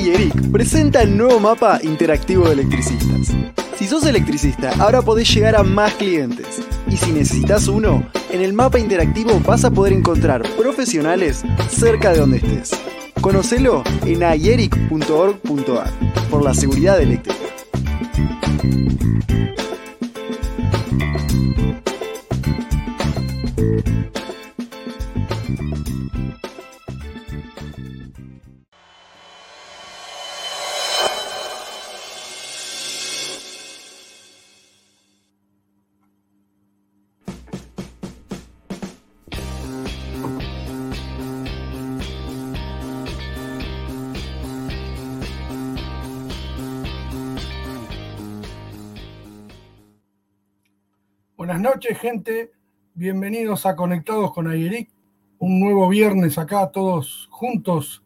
iEric presenta el nuevo mapa interactivo de electricistas. Si sos electricista, ahora podés llegar a más clientes. Y si necesitas uno, en el mapa interactivo vas a poder encontrar profesionales cerca de donde estés. Conocelo en ieric.org.ar por la seguridad eléctrica. Noches, gente. Bienvenidos a Conectados con Ayeric. Un nuevo viernes acá, todos juntos,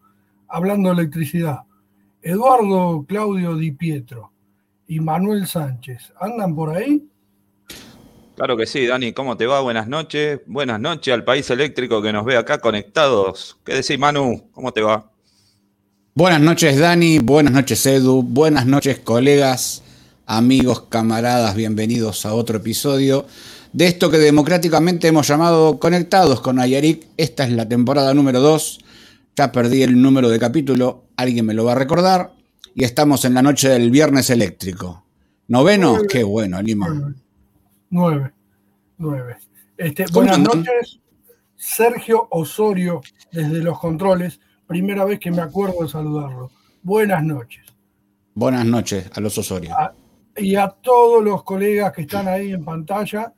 hablando de electricidad. Eduardo Claudio Di Pietro y Manuel Sánchez, ¿andan por ahí? Claro que sí, Dani, ¿cómo te va? Buenas noches. Buenas noches al país eléctrico que nos ve acá conectados. ¿Qué decís, Manu? ¿Cómo te va? Buenas noches, Dani. Buenas noches, Edu. Buenas noches, colegas amigos, camaradas, bienvenidos a otro episodio de esto que democráticamente hemos llamado Conectados con Ayarik. Esta es la temporada número 2. Ya perdí el número de capítulo, alguien me lo va a recordar. Y estamos en la noche del viernes eléctrico. ¿Noveno? Qué bueno, Lima. Nueve. Nueve. Este, buenas noches, Sergio Osorio, desde los controles. Primera vez que me acuerdo de saludarlo. Buenas noches. Buenas noches a los Osorio. A, y a todos los colegas que están ahí en pantalla,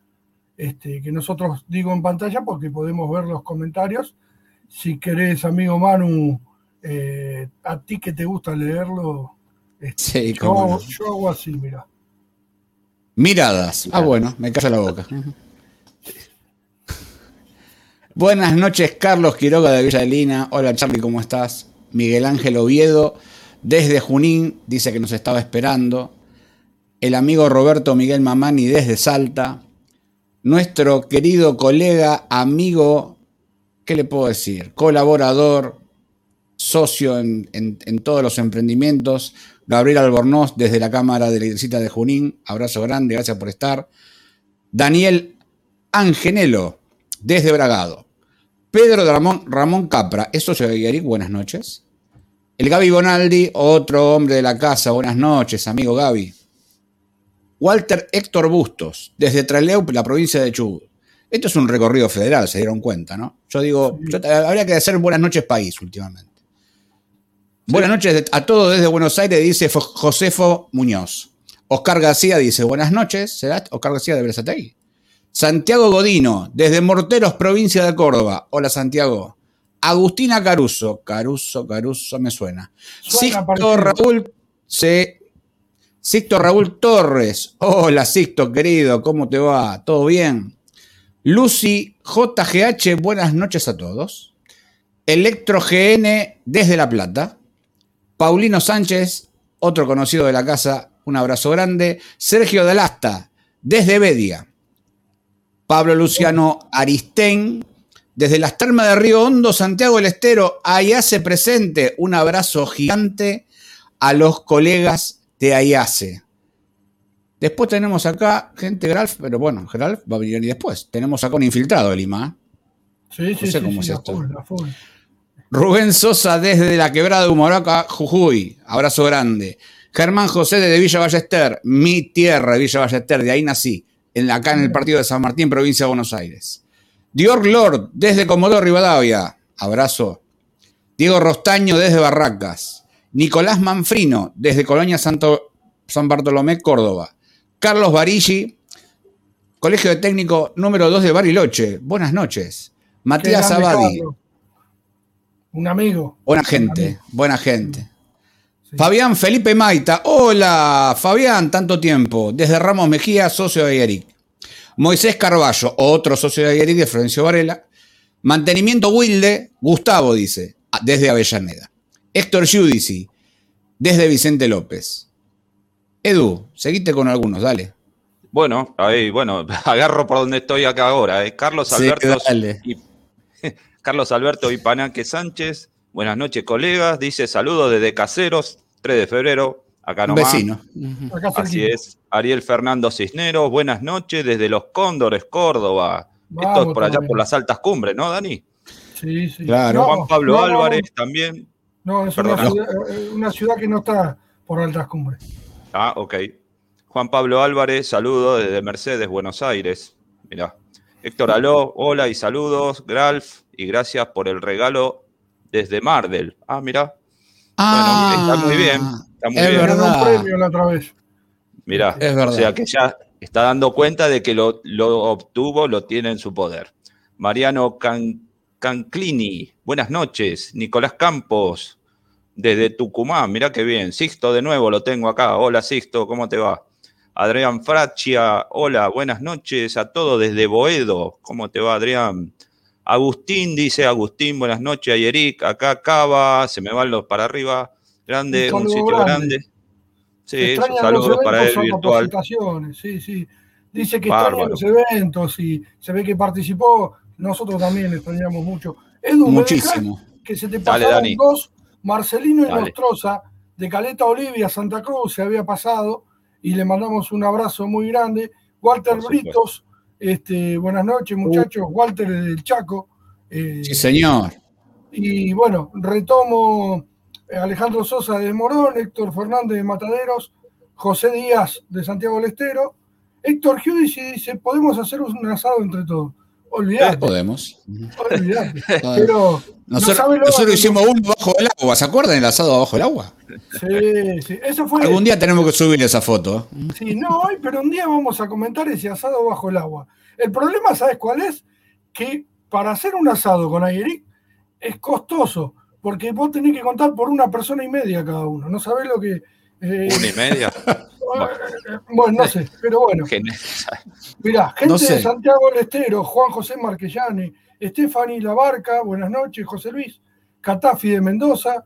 este, que nosotros digo en pantalla porque podemos ver los comentarios. Si querés, amigo Manu, eh, a ti que te gusta leerlo, este, yo, yo, hago así, mira. Miradas. Ah, bueno, me calla la boca. Buenas noches, Carlos Quiroga de Villa de Lina. Hola, Charlie, ¿cómo estás? Miguel Ángel Oviedo, desde Junín, dice que nos estaba esperando el amigo Roberto Miguel Mamani desde Salta, nuestro querido colega, amigo, ¿qué le puedo decir? Colaborador, socio en, todos los emprendimientos, Gabriel Albornoz desde la Cámara de Electricidad de Junín, abrazo grande, gracias por estar. Daniel Angenelo desde Bragado. Pedro Ramón, Ramón Capra, ¿es socio de Guiaric? Buenas noches. El Gaby Bonaldi, otro hombre de la casa, buenas noches, amigo Gaby. Walter Héctor Bustos, desde Trelew, la provincia de Chubut. Esto es un recorrido federal, se dieron cuenta, ¿no? Yo digo, habría que hacer buenas noches país últimamente. Buenas noches a todos desde Buenos Aires, dice Josefo Muñoz. Oscar García dice, buenas noches, ¿será Oscar García de Berzategui? Santiago Godino, desde Morteros, provincia de Córdoba. Hola, Santiago. Agustina Caruso, Caruso, Caruso, me suena. Sisto Raúl, se Sixto Raúl Torres. Hola Sixto, querido, ¿cómo te va? ¿Todo bien? Lucy JGH, buenas noches a todos. Electro GN desde La Plata. Paulino Sánchez, otro conocido de la casa, un abrazo grande. Sergio Dalasta, desde Bedia. Pablo Luciano Aristén, desde las termas de Río Hondo, Santiago del Estero. Ahí hace presente un abrazo gigante a los colegas de Ayase. Después tenemos acá gente Gralf, pero bueno, Gralf va a venir después. Tenemos acá un infiltrado de Lima. Sí, sí, sí, cómo es esto. Rubén Sosa desde la quebrada de Humoraca, Jujuy. Abrazo grande. Germán José desde Villa Ballester, mi tierra, Villa Ballester, de ahí nací, en, acá en el partido de San Martín, provincia de Buenos Aires. Dior Lord desde Comodoro Rivadavia, abrazo. Diego Rostaño desde Barracas. Nicolás Manfrino, desde Colonia Santo, San Bartolomé, Córdoba. Carlos Barigi, Colegio de Técnico número 2 de Bariloche. Buenas noches. Matías Abadi. Un amigo. Buena gente, buena gente. Fabián Felipe Maita. Hola, Fabián, tanto tiempo. Desde Ramos Mejía, socio de Eric. Moisés Carballo, otro socio de Eric de Florencio Varela. Mantenimiento Wilde, Gustavo dice, desde Avellaneda. Héctor Judici, desde Vicente López. Edu, seguite con algunos, dale. Bueno, ahí, bueno, agarro por donde estoy acá ahora. ¿eh? Carlos Alberto y Carlos Alberto Ipanaque Sánchez, Buenas noches, colegas. Dice saludos desde Caseros, 3 de febrero. Acá Un nomás. vecino. Así es. Ariel Fernando Cisneros, buenas noches desde Los Cóndores, Córdoba. Esto es por allá por las altas cumbres, ¿no, Dani? Sí, sí. Claro. Juan Pablo no, no, Álvarez también. No, es una Perdón. ciudad, eh, una ciudad que no está por altas cumbres. Ah, ok. Juan Pablo Álvarez, saludos desde Mercedes, Buenos Aires. Mirá. Héctor Aló, hola y saludos. Gralf, y gracias por el regalo desde Mardel. Ah, mirá. Ah, Bueno, está muy bien. Está muy es bien. Verdad. un premio la otra vez. Mirá. Es verdad. O sea que ya está dando cuenta de que lo, lo obtuvo, lo tiene en su poder. Mariano Can- Canclini, buenas noches. Nicolás Campos, desde Tucumán, mirá qué bien. Sixto de nuevo lo tengo acá. Hola Sixto, ¿cómo te va? Adrián Fraccia, hola, buenas noches a todos desde Boedo. ¿Cómo te va, Adrián? Agustín dice, Agustín, buenas noches. Ayeric, acá Cava, se me van los para arriba. Grande, Un sitio grande. grande. Sí, saludos los para él virtual. sí, sí. Dice que Bárbaro. extraña los eventos y se ve que participó. Nosotros también extrañamos mucho. Edu, ¿me dejas Muchísimo. que se te Dale, pasaron Dani. dos. Marcelino y. Nostroza, de Caleta Olivia, Santa Cruz, se había pasado y le mandamos un abrazo muy grande. Walter. Britos, este, buenas noches, muchachos. Walter del Chaco. eh, Sí, señor. y bueno, retomo eh, Alejandro Sosa de Morón, Héctor Fernández de Mataderos, José Díaz de Santiago del Estero. Héctor Giudici dice, podemos hacer un asado entre todos. Olvidate, Podemos. olvidate. Pero no Nosotros, que- hicimos uno bajo el agua. ¿Se acuerdan el asado bajo el agua? Sí, sí. Eso fue. Algún día tenemos que subir esa foto. Sí, no hoy, pero un día vamos a comentar ese asado bajo el agua. El problema, ¿sabes cuál es? Que para hacer un asado con Ayeric es costoso, porque vos tenés que contar por una persona y media cada uno. No sabés lo que. Eh, Una y media. bueno, no sé, pero bueno. Mirá, gente No sé. de Santiago del Estero, Juan José Marquellane, Estefani Labarca, buenas noches, José Luis, Catafi de Mendoza,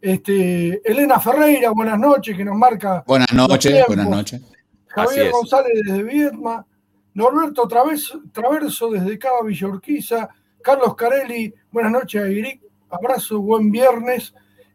este, Elena Ferreira, buenas noches, que nos marca Buenas noches, buenas noches. Javier. González desde Viedma, Norberto Traves- Traverso desde Cava Villa Urquiza, Carlos Carelli, buenas noches a Iric, abrazo, buen viernes.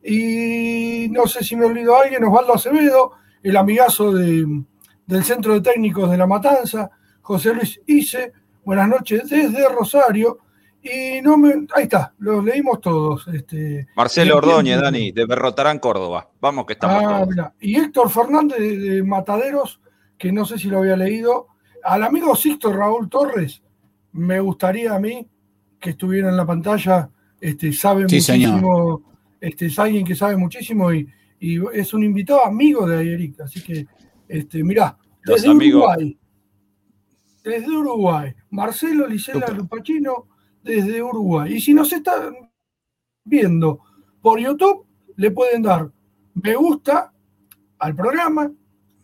Y no sé si me olvido a alguien, Osvaldo Acevedo, el amigazo de- del Centro de Técnicos de La Matanza, José Luis Ice, buenas noches desde Rosario. Y no me. Ahí está, los leímos todos. Este, Marcelo Ordóñez. Dani, de Berrotarán, Córdoba. Vamos que estamos Ah, todos. Y Héctor Fernández de, de Mataderos, que no sé si lo había leído. Al amigo Sixto Raúl Torres, me gustaría a mí que estuviera en la pantalla. Este, sabe Sí, señor. Este, es alguien que sabe muchísimo y, y es un invitado amigo de Ayeric. Así que, este, mirá, Los desde amigos. Uruguay. Desde Uruguay. Marcelo Licela. Lupachino desde Uruguay. Y si nos están viendo por YouTube, le pueden dar me gusta al programa,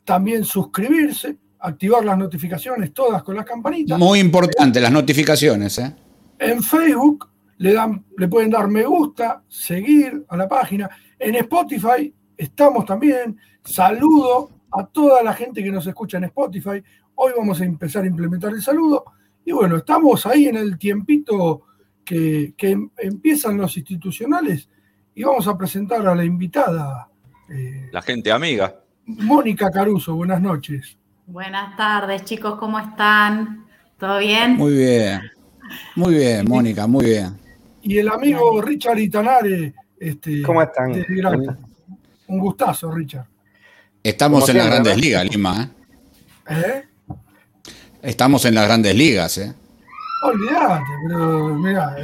también suscribirse, activar las notificaciones todas con las campanitas. Muy importante las notificaciones, ¿eh? En Facebook le, dan, le pueden dar me gusta, seguir a la página. En Spotify estamos también. Saludo a toda la gente que nos escucha en Spotify. Hoy vamos a empezar a implementar el saludo. Y bueno, estamos ahí en el tiempito que, que em- empiezan los institucionales y vamos a presentar a la invitada, eh, La gente amiga. Mónica Caruso. Buenas noches. Buenas tardes, chicos, ¿cómo están? ¿Todo bien? Muy bien. Muy bien, Mónica, muy bien. Y el amigo Richard Itanare. Este, ¿Cómo están? Un gustazo, Richard. Estamos en las grandes ligas, Lima, ¿eh? ¿Eh? Estamos en las grandes ligas, ¿eh? Olvídate, pero mira,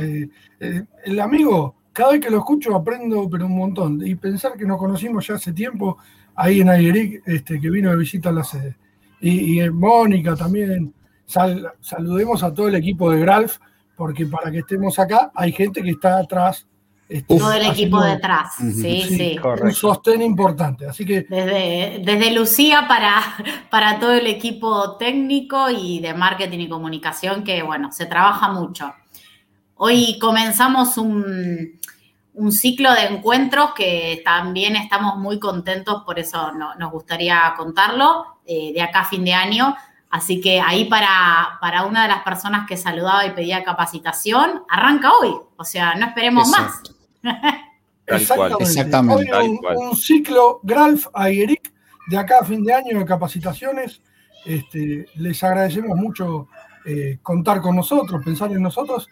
el amigo, cada vez que lo escucho aprendo pero un montón. Y pensar que nos conocimos ya hace tiempo ahí en Ayeric, este, que vino de visita a la sede. Y, y en Mónica también. Sal- saludemos a todo el equipo de Gralf, porque para que estemos acá hay gente que está atrás. este, Todo el equipo haciendo detrás, sí, sí. un sostén importante. Así que Desde, desde Lucía para, para todo el equipo técnico y de marketing y comunicación, que bueno, se trabaja mucho. Hoy comenzamos un, un ciclo de encuentros que también estamos muy contentos, por eso no- nos gustaría contarlo, eh, de acá a fin de año. Así que ahí para, para una de las personas que saludaba y pedía capacitación, arranca hoy. O sea, no esperemos más. Exacto. Exactamente. Exactamente. Hoy un, un ciclo Gralf a Eric de acá a fin de año de capacitaciones. Este, les agradecemos mucho eh, contar con nosotros, pensar en nosotros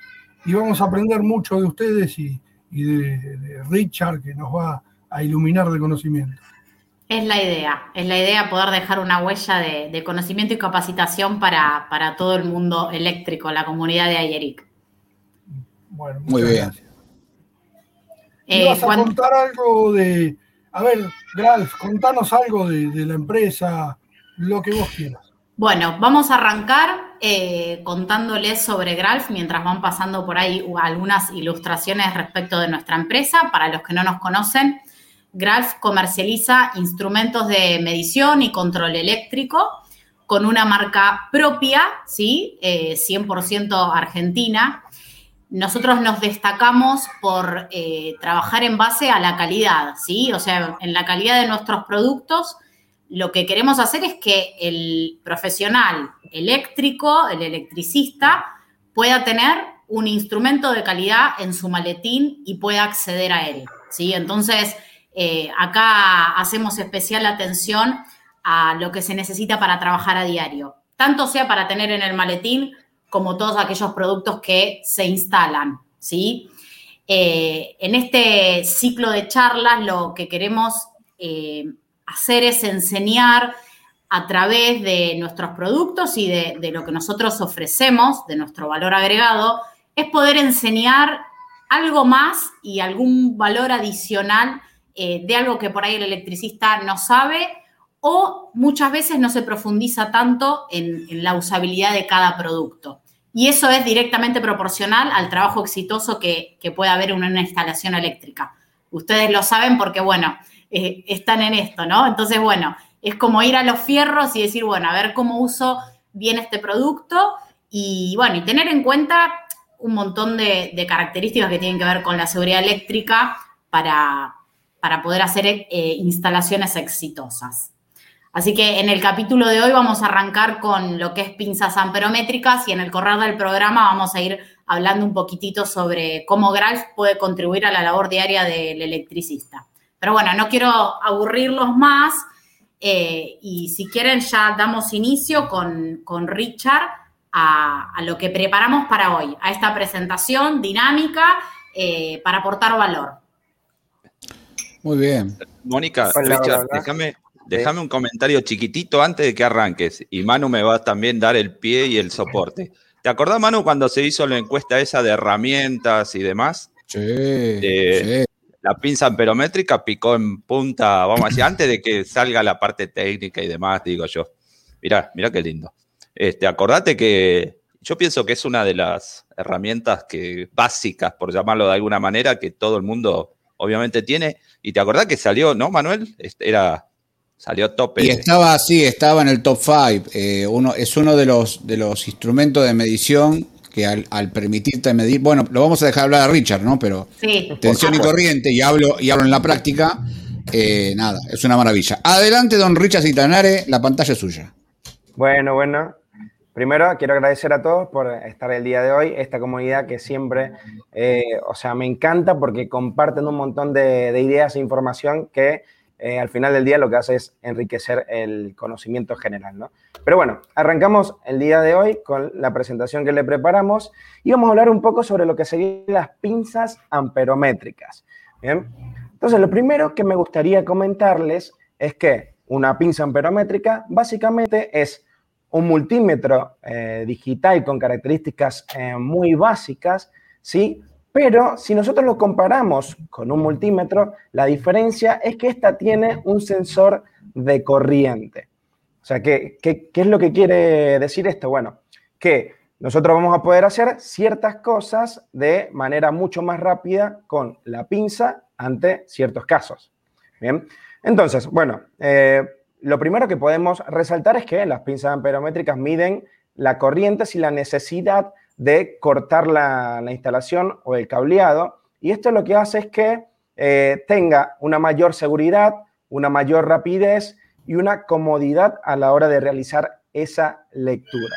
y vamos a aprender mucho de ustedes y, y de, de Richard que nos va a iluminar de conocimiento. Es la idea, es la idea poder dejar una huella de, de conocimiento y capacitación para, para, todo el mundo eléctrico, la comunidad de Ayeric. Bueno, Muy bien. gracias. Eh, ¿Vas a contar algo de, a ver, Gralf, contanos algo de, de, la empresa, lo que vos quieras. Bueno, vamos a arrancar eh, contándoles sobre Gralf mientras van pasando por ahí algunas ilustraciones respecto de nuestra empresa. Para los que no nos conocen, Gralf comercializa instrumentos de medición y control eléctrico con una marca propia, ¿sí? Eh, 100% argentina. Nosotros nos destacamos por eh, trabajar en base a la calidad, ¿sí? O sea, en la calidad de nuestros productos, lo que queremos hacer es que el profesional eléctrico, el electricista, pueda tener un instrumento de calidad en su maletín y pueda acceder a él, ¿sí? Entonces, eh, acá hacemos especial atención a lo que se necesita para trabajar a diario, tanto sea para tener en el maletín como todos aquellos productos que se instalan, ¿sí? Eh, en este ciclo de charlas lo que queremos eh, hacer es enseñar a través de nuestros productos y de, de, lo que nosotros ofrecemos, de nuestro valor agregado, es poder enseñar algo más y algún valor adicional eh, de algo que por ahí el electricista no sabe o muchas veces no se profundiza tanto en, la usabilidad de cada producto. Y eso es directamente proporcional al trabajo exitoso que, que puede haber en una instalación eléctrica. Ustedes lo saben porque, bueno, eh, están en esto, ¿no? Entonces, bueno, es como ir a los fierros y decir, bueno, a ver cómo uso bien este producto y, bueno, y tener en cuenta un montón de características que tienen que ver con la seguridad eléctrica para, para poder hacer eh, instalaciones exitosas. Así que en el capítulo de hoy vamos a arrancar con lo que es pinzas amperométricas y en el correr del programa vamos a ir hablando un poquitito sobre cómo Gralf puede contribuir a la labor diaria del electricista. Pero bueno, no quiero aburrirlos más eh, y si quieren ya damos inicio con, con Richard a, a, lo que preparamos para hoy, a esta presentación dinámica eh, para aportar valor. Muy bien. Mónica, hola, Richard, hola, hola. déjame, déjame un comentario chiquitito antes de que arranques. Y Manu me va a también dar el pie y el soporte. ¿Te acordás, Manu, cuando se hizo la encuesta esa de herramientas y demás? Sí, eh, sí. La pinza amperométrica picó en punta, vamos a decir, antes de que salga la parte técnica y demás, digo yo. Mirá, mirá qué lindo. Este, acordate que yo pienso que es una de las herramientas que, básicas, por llamarlo de alguna manera, que todo el mundo obviamente tiene. Y te acordás que salió, ¿no, Manuel? Era, salió tope. Y estaba así, estaba en el top 5. Eh, uno, es uno de los, de los instrumentos de medición que al, al, permitirte medir, bueno, lo vamos a dejar hablar a Richard, ¿no? Pero sí, tensión y corriente, y hablo, y hablo en la práctica, eh, nada, es una maravilla. Adelante, don Richard Citanare, la pantalla es suya. Bueno, bueno, Primero, quiero agradecer a todos por estar el día de hoy, esta comunidad que siempre, eh, o sea, me encanta porque comparten un montón de, de ideas e información que eh, al final del día lo que hace es enriquecer el conocimiento general, ¿no? Pero bueno, arrancamos el día de hoy con la presentación que le preparamos y vamos a hablar un poco sobre lo que serían las pinzas amperométricas, ¿bien? Entonces, lo primero que me gustaría comentarles es que una pinza amperométrica básicamente es un multímetro eh, digital con características eh, muy básicas, ¿sí? Pero si nosotros lo comparamos con un multímetro, la diferencia es que esta tiene un sensor de corriente. O sea, ¿qué, qué, qué es lo que quiere decir esto? Bueno, que nosotros vamos a poder hacer ciertas cosas de manera mucho más rápida con la pinza ante ciertos casos. Bien, entonces, bueno, eh, lo primero que podemos resaltar es que las pinzas amperométricas miden la corriente sin la necesidad de cortar la, la, instalación o el cableado. Y esto lo que hace es que eh, tenga una mayor seguridad, una mayor rapidez y una comodidad a la hora de realizar esa lectura.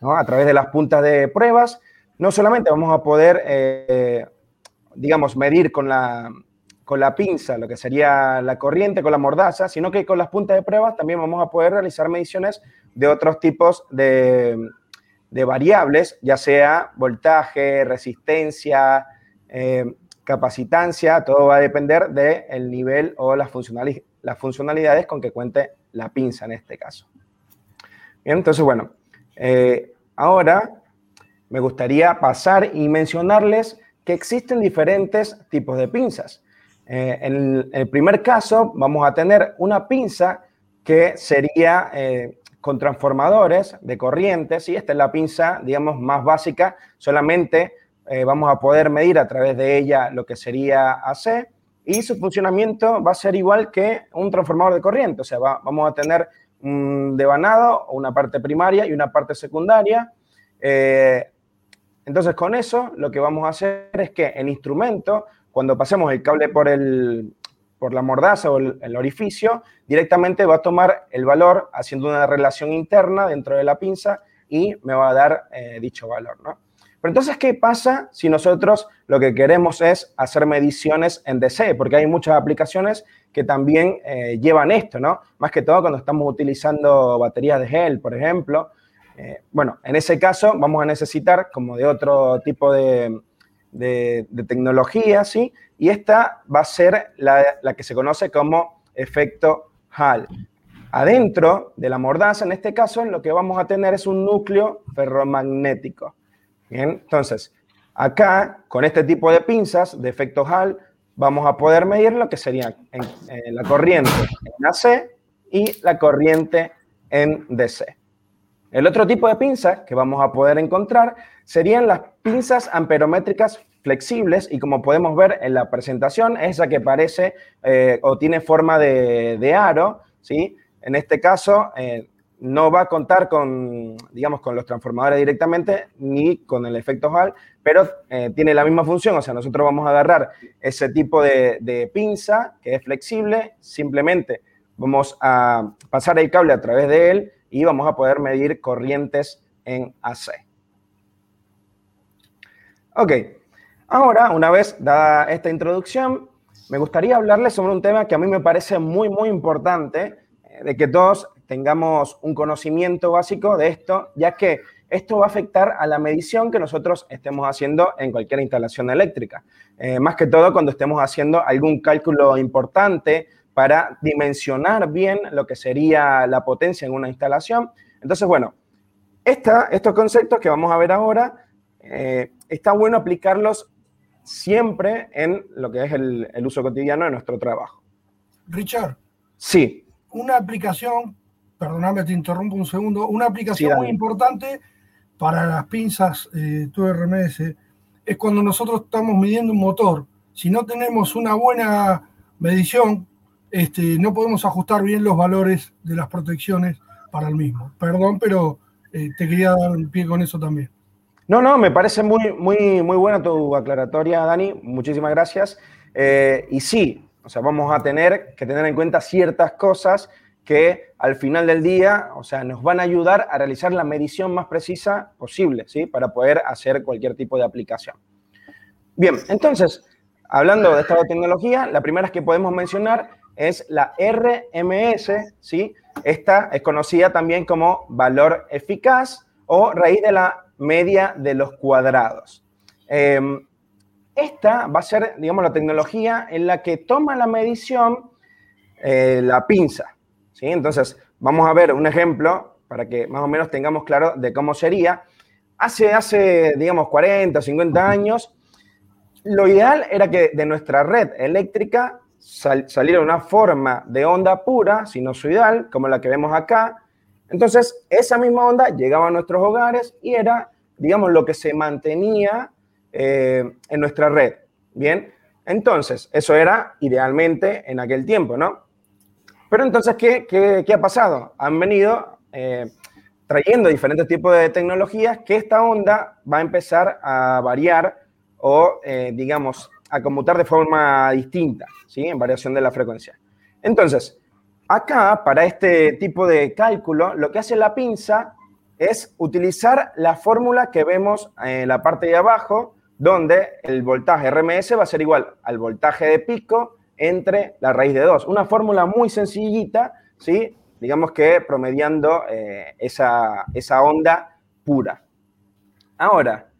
¿no? A través de las puntas de pruebas, no solamente vamos a poder, eh, digamos, medir con la, con la pinza, lo que sería la corriente con la mordaza, sino que con las puntas de pruebas también vamos a poder realizar mediciones de otros tipos de, variables, ya sea voltaje, resistencia, eh, capacitancia, todo va a depender del nivel o las, funcionalidades con que cuente la pinza en este caso. Bien, entonces, bueno, eh, ahora me gustaría pasar y mencionarles que existen diferentes tipos de pinzas. Eh, en el primer caso vamos a tener una pinza que sería eh, con transformadores de corrientes, y esta es la pinza, digamos, más básica, solamente eh, vamos a poder medir a través de ella lo que sería AC, y su funcionamiento va a ser igual que un transformador de corriente, o sea, vamos a tener un devanado, una parte primaria y una parte secundaria. entonces, con eso, lo que vamos a hacer es que el instrumento cuando pasemos el cable por, el, por la mordaza o el, orificio, directamente va a tomar el valor haciendo una relación interna dentro de la pinza y me va a dar eh, dicho valor, ¿no? Pero entonces, ¿qué pasa si nosotros lo que queremos es hacer mediciones en DC? Porque hay muchas aplicaciones que también eh, llevan esto, ¿no? Más que todo cuando estamos utilizando baterías de gel, por ejemplo. Eh, bueno, en ese caso vamos a necesitar, como de otro tipo de, de, tecnología, ¿sí? Y esta va a ser la, que se conoce como efecto Hall. Adentro de la mordaza, en este caso, lo que vamos a tener es un núcleo ferromagnético. Entonces, acá, con este tipo de pinzas de efecto Hall, vamos a poder medir lo que sería la corriente en AC y la corriente en DC. El otro tipo de pinzas que vamos a poder encontrar serían las pinzas amperométricas flexibles y como podemos ver en la presentación, esa que parece eh, o tiene forma de, aro, ¿sí? En este caso, eh, no va a contar con, digamos, con los transformadores directamente ni con el efecto Hall, pero eh, tiene la misma función, o sea, nosotros vamos a agarrar ese tipo de, de pinza que es flexible, simplemente vamos a pasar el cable a través de él y vamos a poder medir corrientes en AC. Ok, ahora, una vez dada esta introducción, me gustaría hablarles sobre un tema que a mí me parece muy, muy importante, eh, de que todos tengamos un conocimiento básico de esto, ya que esto va a afectar a la medición que nosotros estemos haciendo en cualquier instalación eléctrica. Eh, más que todo cuando estemos haciendo algún cálculo importante para dimensionar bien lo que sería la potencia en una instalación. Entonces, bueno, estos conceptos que vamos a ver ahora, eh, está bueno aplicarlos siempre en lo que es el, uso cotidiano de nuestro trabajo. Richard. Sí. Una aplicación, perdóname, te interrumpo un segundo, una aplicación muy importante para las pinzas eh, RMS es cuando nosotros estamos midiendo un motor. Si no tenemos una buena medición, este, no podemos ajustar bien los valores de las protecciones para el mismo. Perdón, pero eh, te quería dar un pie con eso también. No, no, me parece muy, muy, muy buena tu aclaratoria, Dani. Muchísimas gracias. Eh, y sí, o sea, vamos a tener que tener en cuenta ciertas cosas que al final del día, o sea, nos van a ayudar a realizar la medición más precisa posible, ¿sí? Para poder hacer cualquier tipo de aplicación. Bien, entonces, hablando de esta tecnología, la primera que podemos mencionar es la RMS, ¿sí? Esta es conocida también como valor eficaz o raíz de la media de los cuadrados. Em, esta va a ser, digamos, la tecnología en la que toma la medición eh, la pinza, ¿sí? Entonces, vamos a ver un ejemplo para que más o menos tengamos claro de cómo sería. Hace, hace digamos, 40 o 50 años, lo ideal era que de nuestra red eléctrica saliera una forma de onda pura, sinusoidal, como la que vemos acá. Entonces, esa misma onda llegaba a nuestros hogares y era, digamos, lo que se mantenía eh, en nuestra red. Bien, entonces, eso era idealmente en aquel tiempo, ¿no? Pero entonces, ¿qué, qué, ha pasado? Han venido eh, trayendo diferentes tipos de tecnologías que esta onda va a empezar a variar o, eh, digamos, a conmutar de forma distinta, ¿sí? En variación de la frecuencia. Entonces, acá, para este tipo de cálculo, lo que hace la pinza es utilizar la fórmula que vemos en la parte de abajo, donde el voltaje RMS va a ser igual al voltaje de pico entre la raíz de 2. Una fórmula muy sencillita, ¿sí? digamos que promediando eh, esa, esa, onda pura. Ahora,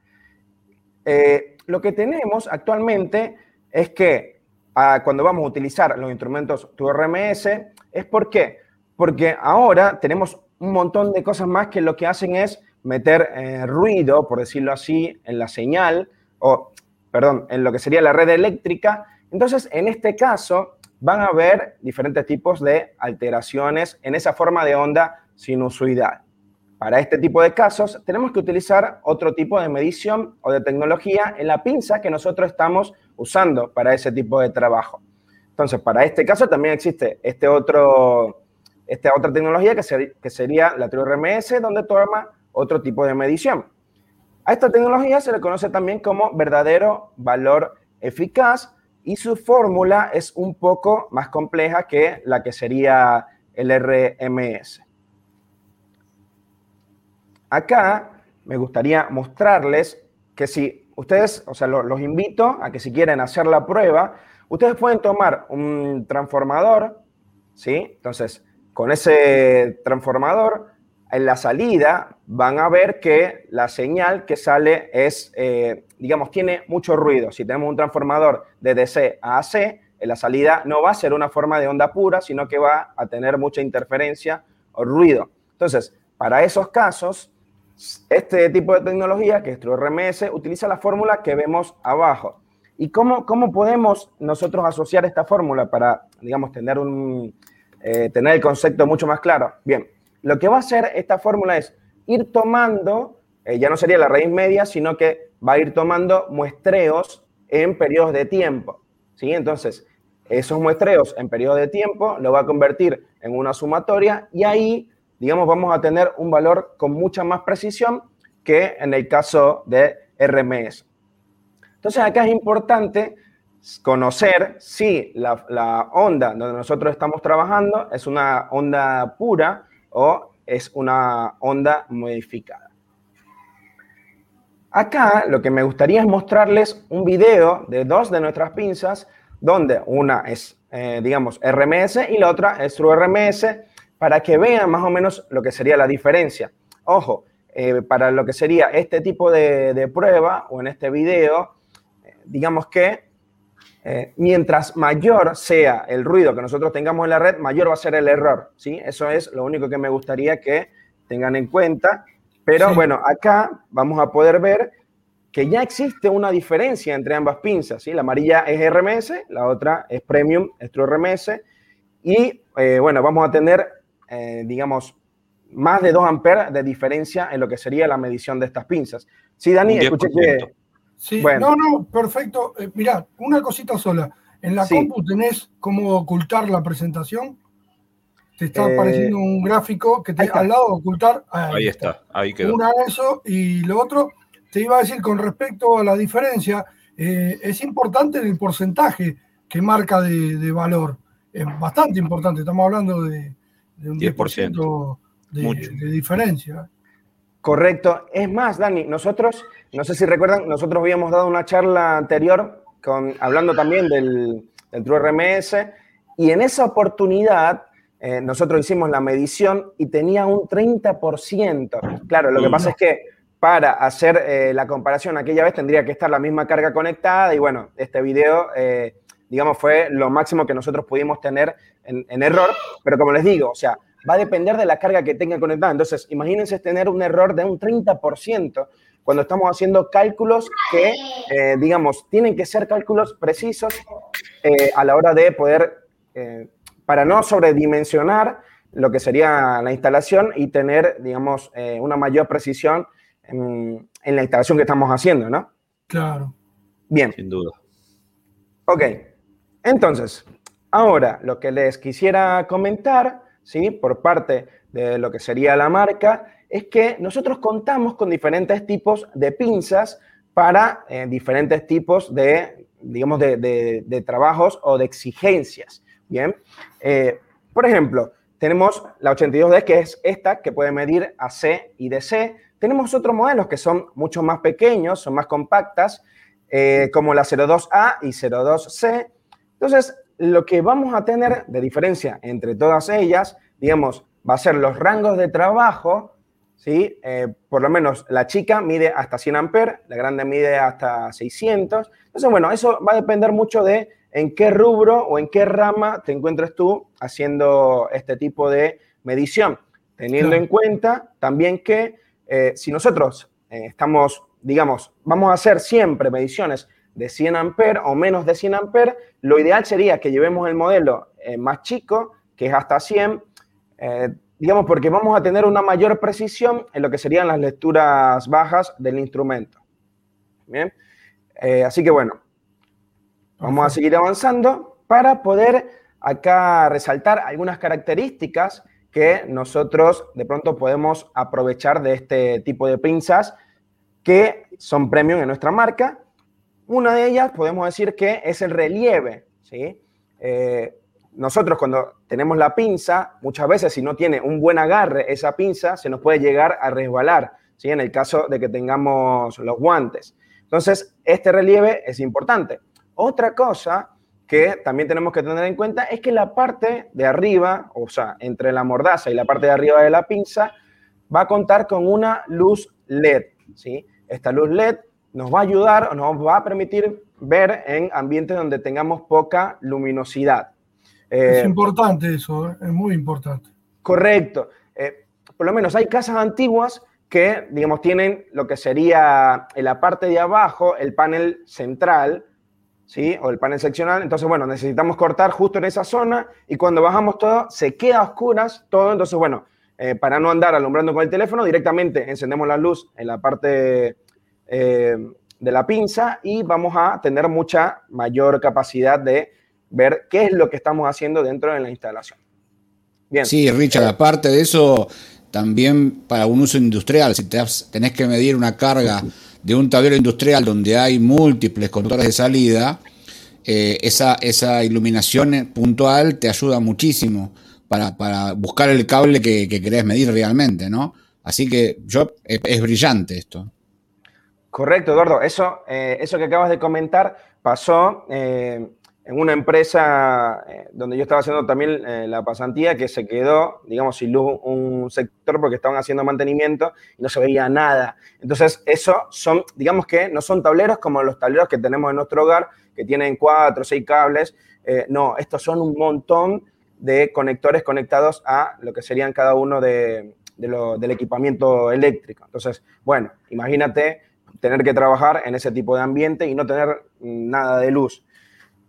eh, lo que tenemos actualmente es que ah, cuando vamos a utilizar los instrumentos TURMS, ¿es por qué? Porque ahora tenemos un montón de cosas más que lo que hacen es meter eh, ruido, por decirlo así, en la señal, o, perdón, en lo que sería la red eléctrica. Entonces, en este caso, van a haber diferentes tipos de alteraciones en esa forma de onda sinusoidal. Para este tipo de casos, tenemos que utilizar otro tipo de medición o de tecnología en la pinza que nosotros estamos usando para ese tipo de trabajo. Entonces, para este caso también existe este otro, esta otra tecnología que, sería la TRMS, donde toma otro tipo de medición. A esta tecnología se le conoce también como verdadero valor eficaz y su fórmula es un poco más compleja que la que sería el RMS. Acá me gustaría mostrarles que si ustedes, o sea, los invito a que si quieren hacer la prueba, ustedes pueden tomar un transformador, ¿sí? Entonces, con ese transformador, en la salida van a ver que la señal que sale es, eh, digamos, tiene mucho ruido. Si tenemos un transformador de DC a AC, en la salida no va a ser una forma de onda pura, sino que va a tener mucha interferencia o ruido. Entonces, para esos casos, este tipo de tecnología, que es RMS, utiliza la fórmula que vemos abajo. ¿Y cómo, cómo podemos nosotros asociar esta fórmula para, digamos, tener, un, eh, tener el concepto mucho más claro? Bien, lo que va a hacer esta fórmula es ir tomando, eh, ya no sería la raíz media, sino que va a ir tomando muestreos en periodos de tiempo. ¿sí? Entonces, esos muestreos en periodos de tiempo lo va a convertir en una sumatoria y ahí, digamos, vamos a tener un valor con mucha más precisión que en el caso de RMS. Entonces, acá es importante conocer si la, onda donde nosotros estamos trabajando es una onda pura o es una onda modificada. Acá lo que me gustaría es mostrarles un video de dos de nuestras pinzas, donde una es, eh, digamos, RMS y la otra es True RMS, para que vean más o menos lo que sería la diferencia. Ojo, eh, para lo que sería este tipo de, de prueba o en este video, eh, digamos que eh, mientras mayor sea el ruido que nosotros tengamos en la red, mayor va a ser el error. ¿sí? Eso es lo único que me gustaría que tengan en cuenta. Pero bueno, acá vamos a poder ver que ya existe una diferencia entre ambas pinzas. ¿sí? La amarilla es RMS, la otra es Premium, es True RMS. Y eh, bueno, vamos a tener, eh, digamos, más de 2 amperes de diferencia en lo que sería la medición de estas pinzas. Sí, Dani, escuché que Sí, no, no, perfecto. Eh, mirá, una cosita sola. En la compu tenés cómo ocultar la presentación. Te está eh, apareciendo un gráfico que te al lado ocultar. Ahí, está. ahí quedó. Una eso y lo otro, te iba a decir con respecto a la diferencia, eh, es importante el porcentaje que marca de, valor. Es bastante importante, estamos hablando de, un 10%, de, de diferencia. Correcto. Es más, Dani, nosotros no sé si recuerdan, nosotros habíamos dado una charla anterior con, hablando también del, del True RMS y en esa oportunidad eh, nosotros hicimos la medición y tenía un 30%. Claro, lo que pasa es que para hacer eh, la comparación aquella vez tendría que estar la misma carga conectada y bueno, este video, eh, digamos, fue lo máximo que nosotros pudimos tener en, en, error, pero como les digo, o sea, va a depender de la carga que tenga conectada. Entonces, imagínense tener un error de un 30% cuando estamos haciendo cálculos que, eh, digamos, tienen que ser cálculos precisos eh, a la hora de poder, eh, para no sobredimensionar lo que sería la instalación y tener, digamos, una mayor precisión en, en, la instalación que estamos haciendo, ¿no? Claro. Bien. Sin duda. Ok. Entonces, ahora lo que les quisiera comentar, ¿sí? Por parte de lo que sería la marca, es que nosotros contamos con diferentes tipos de pinzas para eh, diferentes tipos de, digamos, de, trabajos o de exigencias. Bien, eh, por ejemplo, tenemos la 82D, que es esta, que puede medir AC y DC. Tenemos otros modelos que son mucho más pequeños, son más compactas, eh, como la 02A y 02C. Entonces, lo que vamos a tener de diferencia entre todas ellas, digamos, va a ser los rangos de trabajo, ¿sí? Eh, por lo menos la chica mide hasta 100 amperes, la grande mide hasta 600. Entonces, bueno, eso va a depender mucho de en qué rubro o en qué rama te encuentres tú haciendo este tipo de medición, teniendo en cuenta también que eh, si nosotros eh, estamos, digamos, vamos a hacer siempre mediciones de 100 amperes o menos de 100 amperes, lo ideal sería que llevemos el modelo más chico, que es hasta 100, eh, digamos, porque vamos a tener una mayor precisión en lo que serían las lecturas bajas del instrumento. Bien, eh, así que bueno, vamos a seguir avanzando para poder acá resaltar algunas características que nosotros de pronto podemos aprovechar de este tipo de pinzas que son premium en nuestra marca. Una de ellas podemos decir que es el relieve, ¿sí? Eh, nosotros cuando tenemos la pinza, muchas veces si no tiene un buen agarre esa pinza, se nos puede llegar a resbalar, ¿sí? en el caso de que tengamos los guantes. Entonces, este relieve es importante. Otra cosa que también tenemos que tener en cuenta es que la parte de arriba, o sea, entre la mordaza y la parte de arriba de la pinza, va a contar con una luz LED. ¿sí? Esta luz LED nos va a ayudar o nos va a permitir ver en ambientes donde tengamos poca luminosidad es eh, importante eso, ¿eh? es muy importante. Correcto. Eh, por lo menos hay casas antiguas que, digamos, tienen lo que sería en la parte de abajo el panel central, ¿sí? O el panel seccional. Entonces, bueno, necesitamos cortar justo en esa zona y cuando bajamos todo, se queda a oscuras todo. Entonces, bueno, para no andar alumbrando con el teléfono, directamente encendemos la luz en la parte de la pinza y vamos a tener mucha mayor capacidad de ver qué es lo que estamos haciendo dentro de la instalación. Bien. Sí, Richard, eh, aparte de eso, también para un uso industrial, si tenés que medir una carga de un tablero industrial donde hay múltiples conductores de salida, eh, esa, esa iluminación puntual te ayuda muchísimo para, buscar el cable que, querés medir realmente, ¿no? Así que yo, es, brillante esto. Correcto, Eduardo. Eso, eh, eso que acabas de comentar pasó en una empresa eh, donde yo estaba haciendo también eh, la pasantía que se quedó, digamos, sin luz un sector porque estaban haciendo mantenimiento y no se veía nada. Entonces, eso son, digamos que no son tableros como los tableros que tenemos en nuestro hogar, que tienen cuatro o seis cables. Eh, no, estos son un montón de conectores conectados a lo que serían cada uno de, del equipamiento eléctrico. Entonces, bueno, imagínate tener que trabajar en ese tipo de ambiente y no tener mm, nada de luz.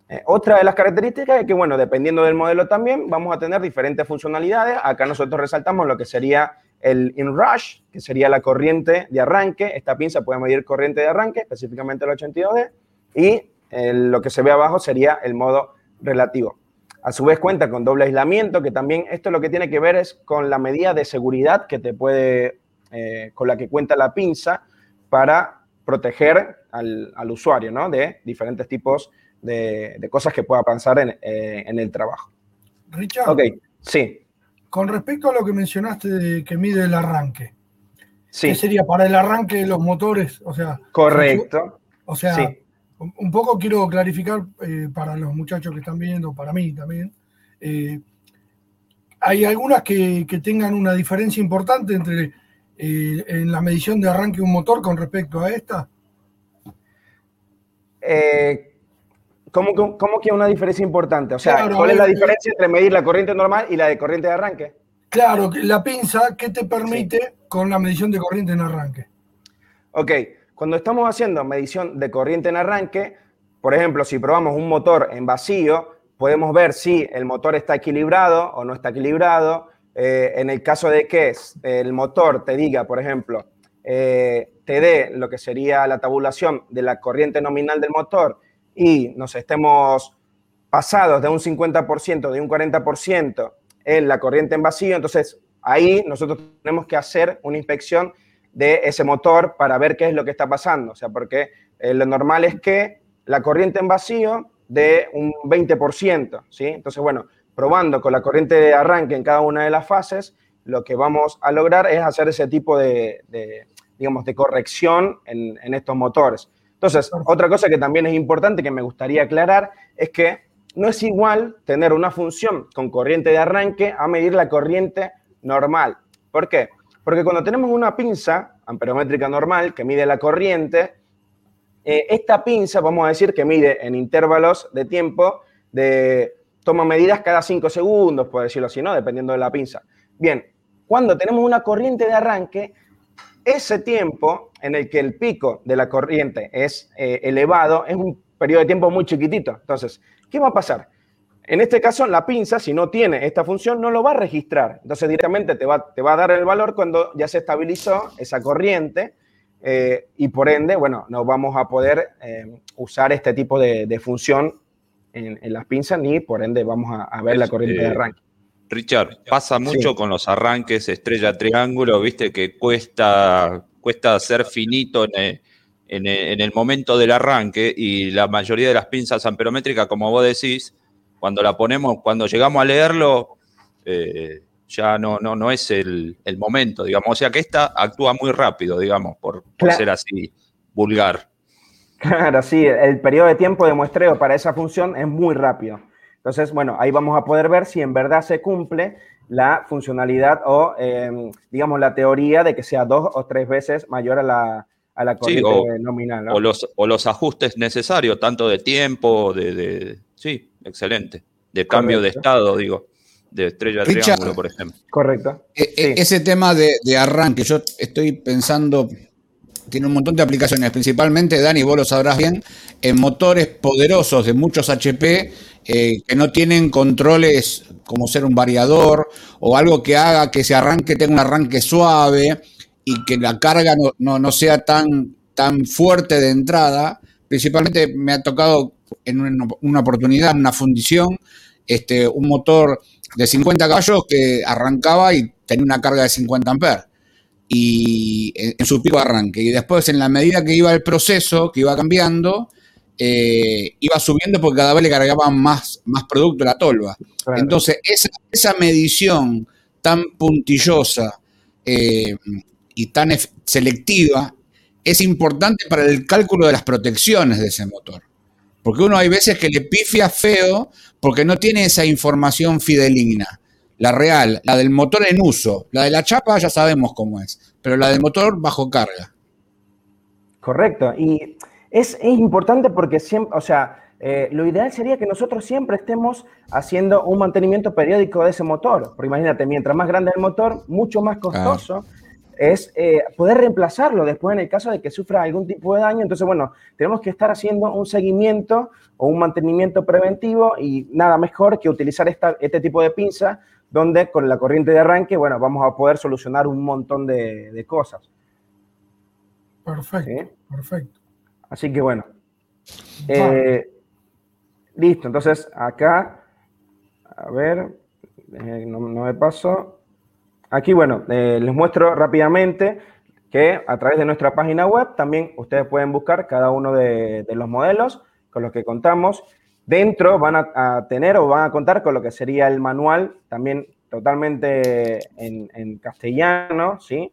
Eh, otra de las características es que, bueno, dependiendo del modelo también, vamos a tener diferentes funcionalidades. Acá nosotros resaltamos lo que sería el inrush, que sería la corriente de arranque. Esta pinza puede medir corriente de arranque, específicamente el 82D. Y eh, lo que se ve abajo sería el modo relativo. A su vez cuenta con doble aislamiento, que también esto lo que tiene que ver es con la medida de seguridad que te puede, eh, con la que cuenta la pinza para proteger al, al usuario, ¿no? De diferentes tipos de de, cosas que pueda pasar eh, en, el trabajo. Richard. Ok, sí. Con respecto a lo que mencionaste de que mide el arranque. Sí. ¿Qué sería para el arranque de los motores? O sea. Correcto. O sea, un poco quiero clarificar eh, para los muchachos que están viendo, para mí también. Eh, hay algunas que, tengan una diferencia importante entre en la medición de arranque de un motor con respecto a esta. Eh, ¿Cómo, ¿Cómo, que una diferencia importante? O sea, ¿cuál es la diferencia entre medir la corriente normal y la de corriente de arranque? Claro, la pinza, ¿qué te permite con la medición de corriente en arranque? Ok, cuando estamos haciendo medición de corriente en arranque, por ejemplo, si probamos un motor en vacío, podemos ver si el motor está equilibrado o no está equilibrado. Eh, en el caso de que el motor te diga, por ejemplo, eh, te dé lo que sería la tabulación de la corriente nominal del motor y nos estemos pasados de un 50%, de un 40% en la corriente en vacío, entonces ahí nosotros tenemos que hacer una inspección de ese motor para ver qué es lo que está pasando. O sea, porque eh, lo normal es que la corriente en vacío de un 20%, ¿sí? Entonces, bueno, probando con la corriente de arranque en cada una de las fases, lo que vamos a lograr es hacer ese tipo de, digamos, de corrección en, estos motores. Entonces, otra cosa que también es importante que me gustaría aclarar es que no es igual tener una función con corriente de arranque a medir la corriente normal. ¿Por qué? Porque cuando tenemos una pinza amperométrica normal que mide la corriente, eh, esta pinza, vamos a decir que mide en intervalos de tiempo de toma medidas cada 5 segundos, por decirlo así, ¿no? Dependiendo de la pinza. Bien, cuando tenemos una corriente de arranque, ese tiempo en el que el pico de la corriente es eh, elevado es un periodo de tiempo muy chiquitito. Entonces, ¿qué va a pasar? En este caso, la pinza, si no tiene esta función, no lo va a registrar. Entonces, directamente te va, te va a dar el valor cuando ya se estabilizó esa corriente eh, y por ende, bueno, no vamos a poder eh, usar este tipo de, función en, las pinzas ni por ende vamos a, ver la corriente de eh, arranque. Richard, pasa mucho con los arranques estrella triángulo, viste que cuesta, cuesta ser finito en en el momento del arranque y la mayoría de las pinzas amperométricas, como vos decís, cuando la ponemos, cuando llegamos a leerlo, eh, ya no, no, no es el, momento, digamos. O sea que esta actúa muy rápido, digamos, por, ser así vulgar. Claro, sí, el periodo de tiempo de muestreo para esa función es muy rápido. Entonces, bueno, ahí vamos a poder ver si en verdad se cumple la funcionalidad o, em, digamos, la teoría de que sea dos o tres veces mayor a la, a la corriente nominal. O, los, o los ajustes necesarios, tanto de tiempo, de sí, excelente. De cambio de estado, digo, de estrella triángulo, por ejemplo. Correcto. E, e, ese tema de, arranque, yo estoy pensando, tiene un montón de aplicaciones, principalmente, Dani, vos lo sabrás bien, en motores poderosos de muchos HP eh, que no tienen controles como ser un variador o algo que haga que ese arranque tenga un arranque suave y que la carga no, no sea tan, tan fuerte de entrada. Principalmente me ha tocado en una, oportunidad, en una fundición, este, un motor de 50 caballos que arrancaba y tenía una carga de 50 amperes y en, su pico arranque. Y después, en la medida que iba el proceso, que iba cambiando, eh, iba subiendo porque cada vez le cargaban más, más producto a la tolva. Entonces, esa, medición tan puntillosa eh, y tan selectiva es importante para el cálculo de las protecciones de ese motor. Porque uno hay veces que le pifia feo porque no tiene esa información fideligna. La real, la del motor en uso. La de la chapa ya sabemos cómo es, pero la del motor bajo carga. Correcto. Y es, importante porque siempre, o sea, eh, lo ideal sería que nosotros siempre estemos haciendo un mantenimiento periódico de ese motor. Porque imagínate, mientras más grande el motor, mucho más costoso es eh, poder reemplazarlo después en el caso de que sufra algún tipo de daño. Entonces, bueno, tenemos que estar haciendo un seguimiento o un mantenimiento preventivo y nada mejor que utilizar esta, este tipo de pinza donde con la corriente de arranque, bueno, vamos a poder solucionar un montón de, cosas. Perfecto, perfecto. Así que bueno. Eh, listo, entonces acá, a ver, eh, no me paso. Aquí, bueno, eh, les muestro rápidamente que a través de nuestra página web también ustedes pueden buscar cada uno de, los modelos con los que contamos. Dentro van a, tener o van a contar con lo que sería el manual, también totalmente en, castellano, ¿sí?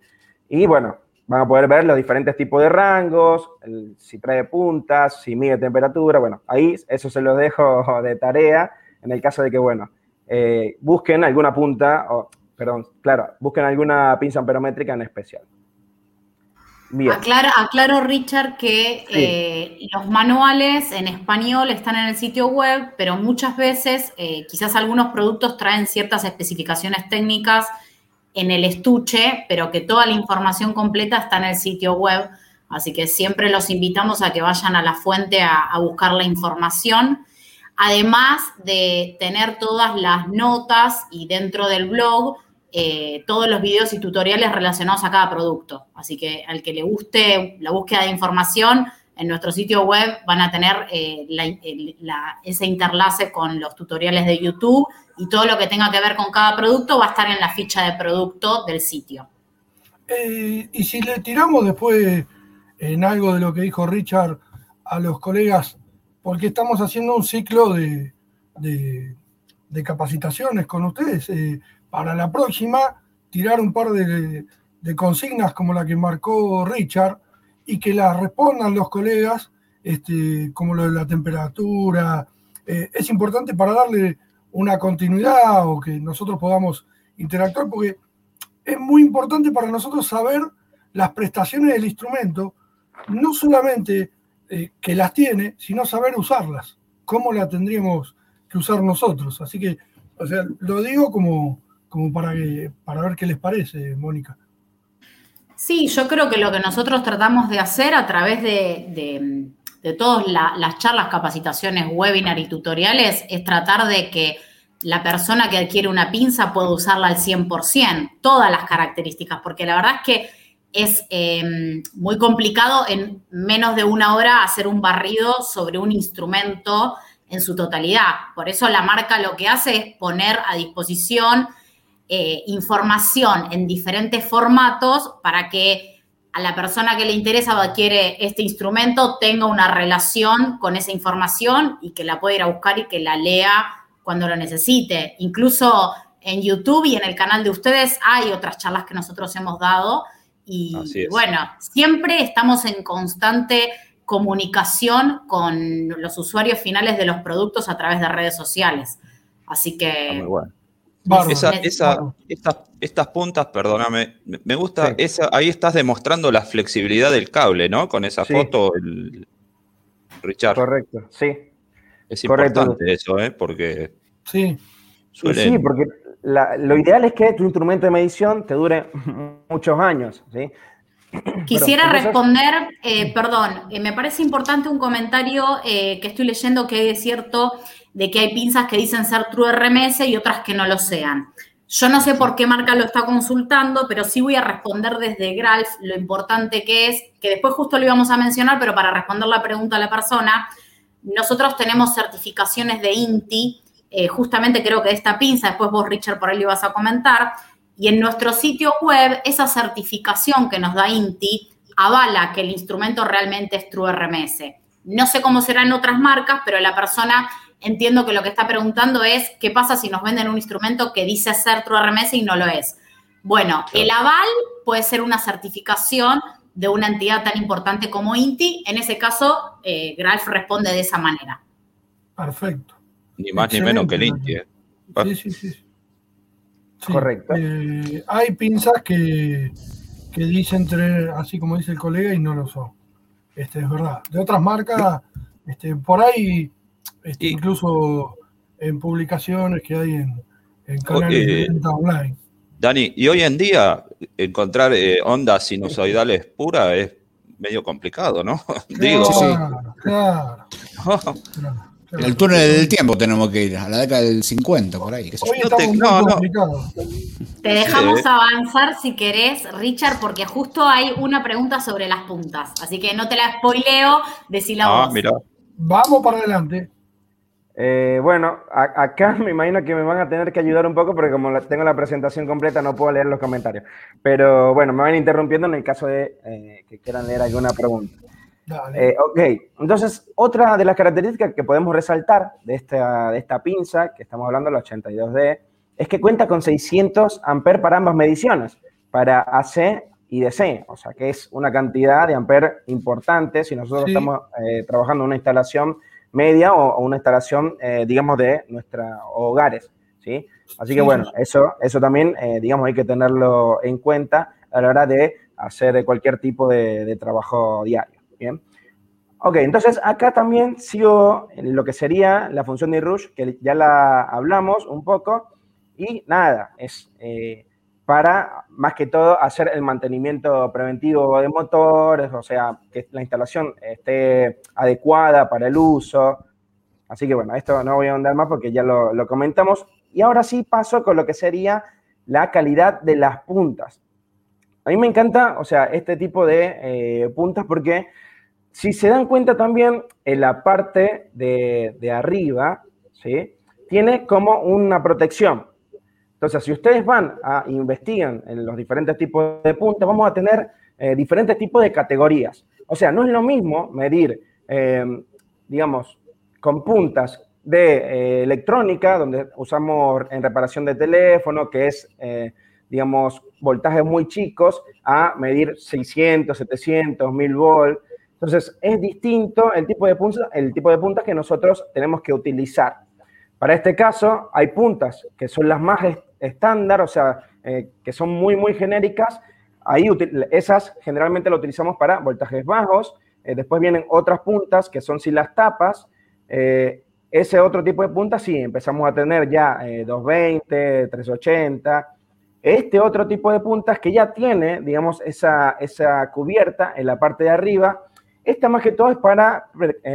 Y bueno, van a poder ver los diferentes tipos de rangos, si trae puntas, si mide temperatura, bueno, ahí eso se lo dejo de tarea en el caso de que, bueno, eh, busquen alguna punta, o perdón, claro, busquen alguna pinza amperométrica en especial. Aclaro, Richard, que eh, los manuales en español están en el sitio web, pero muchas veces eh, quizás algunos productos traen ciertas especificaciones técnicas en el estuche, pero que toda la información completa está en el sitio web. Así que siempre los invitamos a que vayan a la fuente a buscar la información. Además de tener todas las notas y dentro del blog eh, todos los videos y tutoriales relacionados a cada producto. Así que al que le guste la búsqueda de información, en nuestro sitio web van a tener eh, ese interlace con los tutoriales de YouTube y todo lo que tenga que ver con cada producto va a estar en la ficha de producto del sitio. Eh, y si le tiramos después en algo de lo que dijo Richard a los colegas, porque estamos haciendo un ciclo de, de capacitaciones con ustedes para la próxima tirar un par de, consignas como la que marcó Richard y que las respondan los colegas, este, como lo de la temperatura, eh, es importante para darle una continuidad o que nosotros podamos interactuar, porque es muy importante para nosotros saber las prestaciones del instrumento, no solamente eh, que las tiene, sino saber usarlas, cómo la tendríamos que usar nosotros. Así que, o sea, lo digo como, como para, para ver qué les parece, Mónica. Sí, yo creo que lo que nosotros tratamos de hacer a través de, de, todas las charlas, capacitaciones, webinar y tutoriales es tratar de que la persona que adquiere una pinza pueda usarla al 100%, todas las características, porque la verdad es que es em, muy complicado en menos de una hora hacer un barrido sobre un instrumento en su totalidad. Por eso la marca lo que hace es poner a disposición eh, información en diferentes formatos para que a la persona que le interesa o adquiere este instrumento tenga una relación con esa información y que la pueda ir a buscar y que la lea cuando lo necesite. Incluso en YouTube y en el canal de ustedes hay otras charlas que nosotros hemos dado y bueno, siempre estamos en constante comunicación con los usuarios finales de los productos a través de redes sociales. Así que estas, puntas, perdóname, me gusta, esa, ahí estás demostrando la flexibilidad del cable, ¿no? Con esa foto, el, Richard. Correcto, sí. Es importante eso, ¿eh? Porque. Sí. Sí, porque lo ideal es que tu instrumento de medición te dure muchos años, ¿sí? Quisiera responder, eh, perdón, eh, me parece importante un comentario eh, que estoy leyendo que es cierto de que hay pinzas que dicen ser True RMS y otras que no lo sean. Yo no sé por qué marca lo está consultando, pero sí voy a responder desde Gralf lo importante que es, que después justo lo íbamos a mencionar, pero para responder la pregunta a la persona, nosotros tenemos certificaciones de INTI, eh, justamente creo que de esta pinza, después vos Richard por ahí lo ibas a comentar, y en nuestro sitio web esa certificación que nos da INTI avala que el instrumento realmente es True RMS. No sé cómo será en otras marcas, pero la persona entiendo que lo que está preguntando es qué pasa si nos venden un instrumento que dice ser True RMS y no lo es. Bueno, el aval puede ser una certificación de una entidad tan importante como INTI. En ese caso, eh, Gralf responde de esa manera. Perfecto. Ni más ni menos que el INTI. ¿eh? Sí, sí, sí. Correcto. Eh, hay pinzas que, que dicen tener, así como dice el colega, y no lo son. Este, es verdad. De otras marcas, este, por ahí este, incluso en publicaciones que hay en, canales de venta online. Dani, y hoy en día encontrar eh, ondas sinusoidales puras es medio complicado, ¿no? Digo, sí. Claro, El túnel del tiempo tenemos que ir, a la década del 50, por ahí. Hoy estamos muy complicados. Te dejamos avanzar si querés, Richard, porque justo hay una pregunta sobre las puntas. Así que no te la spoileo, decila ah, Mira. Vamos para adelante. Eh, bueno, acá me imagino que me van a tener que ayudar un poco porque como tengo la presentación completa no puedo leer los comentarios. Pero bueno, me van interrumpiendo en el caso de eh, que quieran leer alguna pregunta. Eh, ok, entonces otra de las características que podemos resaltar de esta, de esta pinza, que estamos hablando, la 82D, es que cuenta con 600 amperes para ambas mediciones, para AC y DC, o sea que es una cantidad de amperes importante si nosotros estamos trabajando en una instalación media o, una instalación, eh, digamos, de nuestros hogares, ¿sí? Así que bueno, eso, eso también, eh, digamos, hay que tenerlo en cuenta a la hora de hacer cualquier tipo de, trabajo diario, ¿bien? Ok, entonces acá también sigo en lo que sería la función de rush, que ya la hablamos un poco, y nada, es eh, para más que todo hacer el mantenimiento preventivo de motores, o sea, que la instalación esté adecuada para el uso. Así que bueno, esto no voy a andar más porque ya lo, comentamos. Y ahora sí paso con lo que sería la calidad de las puntas. A mí me encanta, o sea, este tipo de eh, puntas porque si se dan cuenta también en la parte de, de arriba, ¿sí? Tiene como una protección. Entonces, si ustedes van a investigan en los diferentes tipos de puntas, vamos a tener eh, diferentes tipos de categorías. O sea, no es lo mismo medir, em, digamos, con puntas de eh, electrónica, donde usamos en reparación de teléfono, que es, eh, digamos, voltajes muy chicos, a medir 600, 700, 1000 volts, Entonces, es distinto el tipo de, punta, el tipo de puntas que nosotros tenemos que utilizar. Para este caso, hay puntas que son las más estándar, o sea, eh, que son muy, muy genéricas. Ahí esas generalmente las utilizamos para voltajes bajos. Eh, después vienen otras puntas que son sin las tapas. Eh, ese otro tipo de puntas, sí, empezamos a tener ya 220, 380. Este otro tipo de puntas que ya tiene, digamos, esa, esa cubierta en la parte de arriba, esta más que todo es para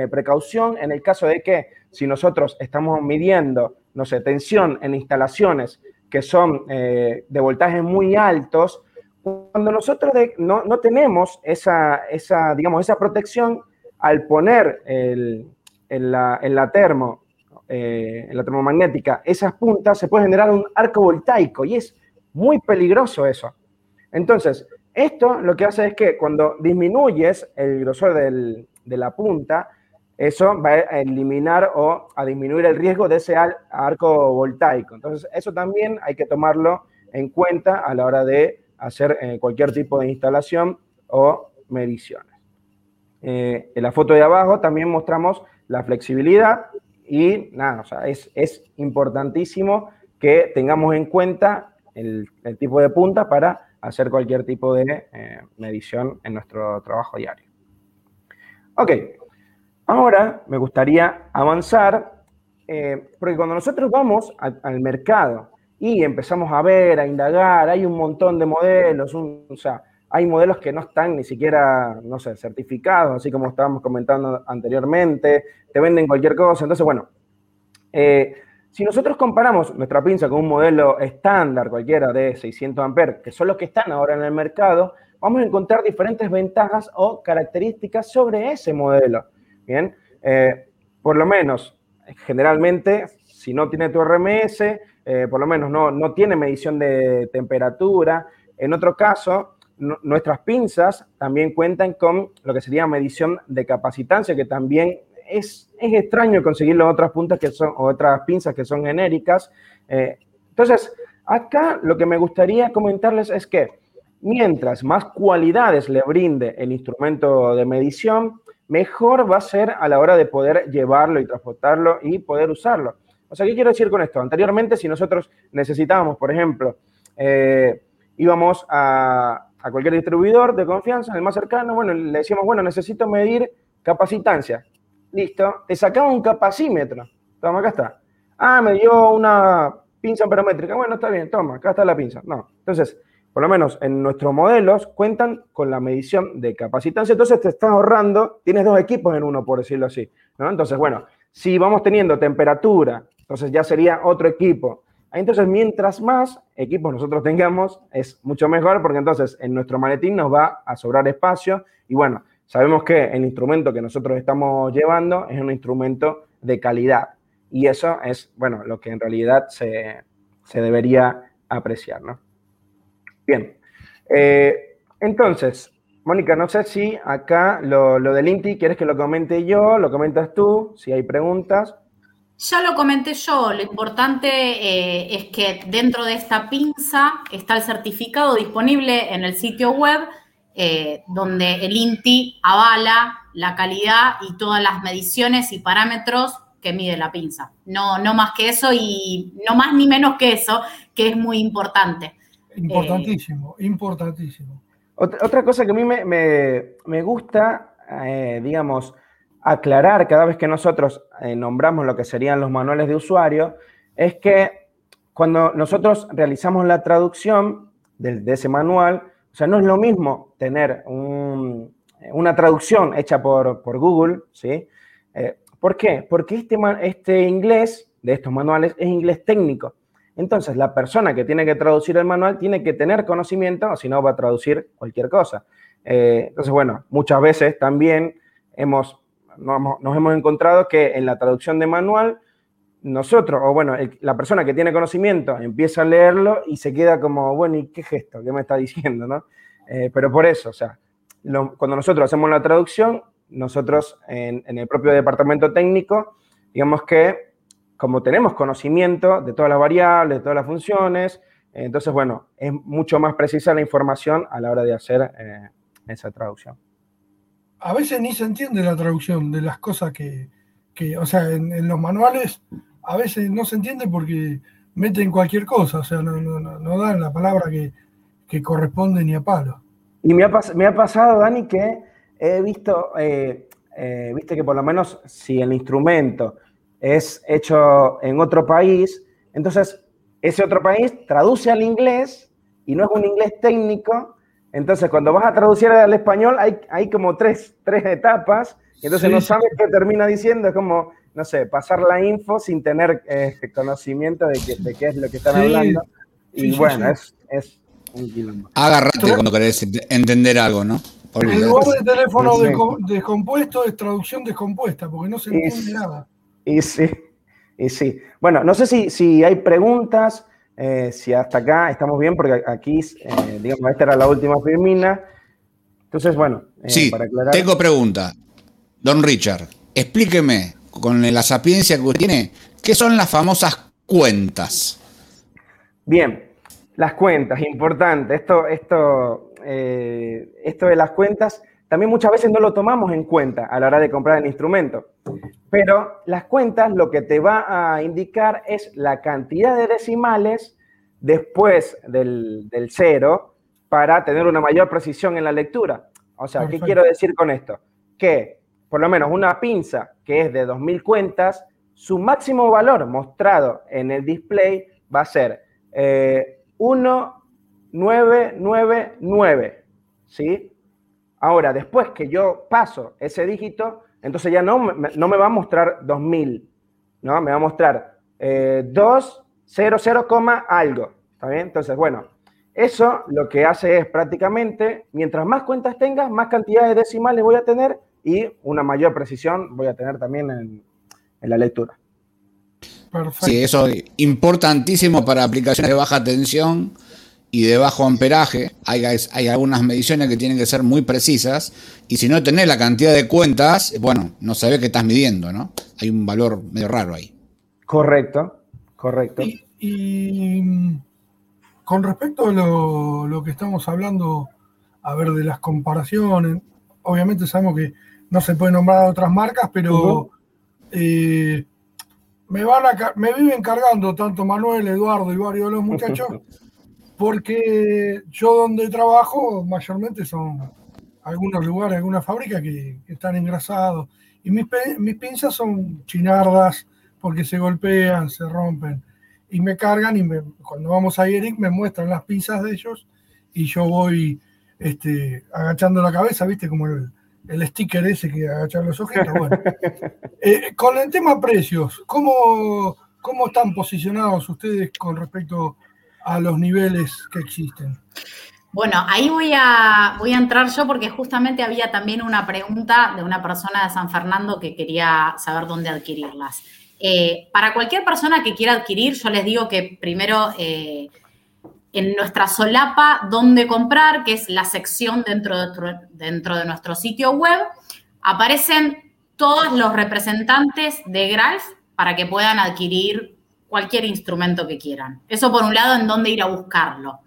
precaución en el caso de que si nosotros estamos midiendo, no sé, tensión en instalaciones que son eh, de voltajes muy altos, cuando nosotros no, tenemos esa, esa, digamos, esa protección, al poner en, la, termo, eh, en la termomagnética, esas puntas, se puede generar un arco voltaico y es muy peligroso eso. Entonces, esto lo que hace es que cuando disminuyes el grosor de la punta, eso va a eliminar o a disminuir el riesgo de ese arco voltaico. Entonces, eso también hay que tomarlo en cuenta a la hora de hacer eh, cualquier tipo de instalación o mediciones. Eh, en la foto de abajo también mostramos la flexibilidad y nada, o sea, es, importantísimo que tengamos en cuenta el, el tipo de punta para hacer cualquier tipo de eh, medición en nuestro trabajo diario. Ok, ahora me gustaría avanzar, eh, porque cuando nosotros vamos al mercado y empezamos a ver, a indagar, hay un montón de modelos, o sea, hay modelos que no están ni siquiera, no sé, certificados, así como estábamos comentando anteriormente, te venden cualquier cosa, entonces, bueno, eh, si nosotros comparamos nuestra pinza con un modelo estándar cualquiera de 600 amperes, que son los que están ahora en el mercado, vamos a encontrar diferentes ventajas o características sobre ese modelo. Bien, eh, por lo menos, generalmente, si no tiene tu RMS, eh, por lo menos no, no, tiene medición de temperatura. En otro caso, nuestras pinzas también cuentan con lo que sería medición de capacitancia, que también es, extraño conseguirlo en otras puntas que son, otras pinzas que son genéricas. Eh, entonces, acá lo que me gustaría comentarles es que mientras más cualidades le brinde el instrumento de medición, mejor va a ser a la hora de poder llevarlo y transportarlo y poder usarlo. O sea, ¿qué quiero decir con esto? Anteriormente, si nosotros necesitábamos, por ejemplo, eh, íbamos a, a, cualquier distribuidor de confianza, el más cercano, bueno, le decíamos, bueno, necesito medir capacitancia listo, te sacaba un capacímetro. Toma, acá está. Ah, me dio una pinza amperométrica. Bueno, está bien, toma, acá está la pinza. No. Entonces, por lo menos en nuestros modelos cuentan con la medición de capacitancia. Entonces te estás ahorrando, tienes dos equipos en uno, por decirlo así. Entonces, bueno, si vamos teniendo temperatura, entonces ya sería otro equipo. Entonces, mientras más equipos nosotros tengamos, es mucho mejor porque entonces en nuestro maletín nos va a sobrar espacio y bueno, Sabemos que el instrumento que nosotros estamos llevando es un instrumento de calidad y eso es, bueno, lo que en realidad se, debería apreciar, ¿no? Bien, eh, entonces, Mónica, no sé si acá lo, del INTI, ¿quieres que lo comente yo? ¿Lo comentas tú? Si hay preguntas. Ya lo comenté yo, lo importante eh, es que dentro de esta pinza está el certificado disponible en el sitio web eh, donde el INTI avala la calidad y todas las mediciones y parámetros que mide la pinza. No, no más que eso y no más ni menos que eso, que es muy importante. Importantísimo, importantísimo. Otra, cosa que a mí me, gusta, eh, digamos, aclarar cada vez que nosotros eh, nombramos lo que serían los manuales de usuario, es que cuando nosotros realizamos la traducción de ese manual, o sea, no es lo mismo tener una traducción hecha por, Google, ¿sí? Eh, ¿Por qué? Porque este, este inglés de estos manuales es inglés técnico. Entonces, la persona que tiene que traducir el manual tiene que tener conocimiento, o si no, va a traducir cualquier cosa. Eh, entonces, bueno, muchas veces también hemos, nos hemos encontrado que en la traducción de manual nosotros, o bueno, la persona que tiene conocimiento empieza a leerlo y se queda como, bueno, ¿y qué gesto? ¿Qué me está diciendo? ¿no? Eh, pero por eso, o sea, cuando nosotros hacemos la traducción, nosotros en, el propio departamento técnico, digamos que como tenemos conocimiento de todas las variables, de todas las funciones, entonces, bueno, es mucho más precisa la información a la hora de hacer eh, esa traducción. a veces ni se entiende la traducción de las cosas que, que o sea, en, los manuales a veces no se entiende porque meten cualquier cosa, o sea, no, no, no dan la palabra que, que, corresponde ni a palo. Y me ha, me ha pasado, Dani, que he visto, eh, eh, viste que por lo menos si el instrumento es hecho en otro país, entonces ese otro país traduce al inglés y no es un inglés técnico, entonces, cuando vas a traducir al español, hay, hay como tres, tres etapas, y entonces no sabes qué termina diciendo, es como, no sé, pasar la info sin tener eh, conocimiento de, de, qué es lo que están hablando. Y bueno, es, es, un quilombo. Agárrate cuando querés entender algo, ¿no? El lugar de teléfono descompuesto es traducción descompuesta, porque no se entiende nada. Y sí, y sí. Bueno, no sé si, si hay preguntas. Eh, si hasta acá estamos bien, porque aquí, eh, digamos, esta era la última firmina. Entonces, bueno, eh, sí, para aclarar. Tengo pregunta. Don Richard, explíqueme, con la sapiencia que usted tiene, ¿qué son las famosas cuentas? Bien, las cuentas, importante. Esto, esto, esto de las cuentas también muchas veces no lo tomamos en cuenta a la hora de comprar el instrumento. Pero las cuentas lo que te va a indicar es la cantidad de decimales después del, cero para tener una mayor precisión en la lectura. O sea, ¿qué quiero decir con esto? Que por lo menos una pinza que es de 2000 cuentas, su máximo valor mostrado en el display va a ser eh, 1999, ¿sí? Ahora, después que yo paso ese dígito, entonces ya no, no me va a mostrar 2000, ¿no? Me va a mostrar eh, 2, 0, 0, algo, ¿está bien? Entonces, bueno, eso lo que hace es prácticamente, mientras más cuentas tengas, más cantidad de decimales voy a tener y una mayor precisión voy a tener también en, en la lectura. Perfecto. Sí, eso es importantísimo para aplicaciones de baja tensión y de bajo amperaje, hay, hay, algunas mediciones que tienen que ser muy precisas, y si no tenés la cantidad de cuentas, bueno, no sabés qué estás midiendo, ¿no? Hay un valor medio raro ahí. Correcto, correcto. Y, con respecto a lo, que estamos hablando, a ver, de las comparaciones, obviamente sabemos que no se puede nombrar otras marcas, pero eh, me, van a, me viven cargando tanto Manuel, Eduardo y varios de los muchachos porque yo donde trabajo mayormente son algunos lugares, algunas fábricas que, están engrasados. Y mis, mis, pinzas son chinardas porque se golpean, se rompen. Y me cargan y cuando vamos a Eric me muestran las pinzas de ellos y yo voy este, agachando la cabeza, ¿viste? Como el, el sticker ese que agachar los objetos. Bueno, eh, con el tema precios, ¿cómo, ¿cómo están posicionados ustedes con respecto a los niveles que existen. Bueno, ahí voy a, voy a entrar yo porque justamente había también una pregunta de una persona de San Fernando que quería saber dónde adquirirlas. Eh, para cualquier persona que quiera adquirir, yo les digo que primero eh, en nuestra solapa dónde comprar, que es la sección dentro de, dentro de nuestro sitio web, aparecen todos los representantes de Gralf para que puedan adquirir cualquier instrumento que quieran. Eso por un lado, en dónde ir a buscarlo.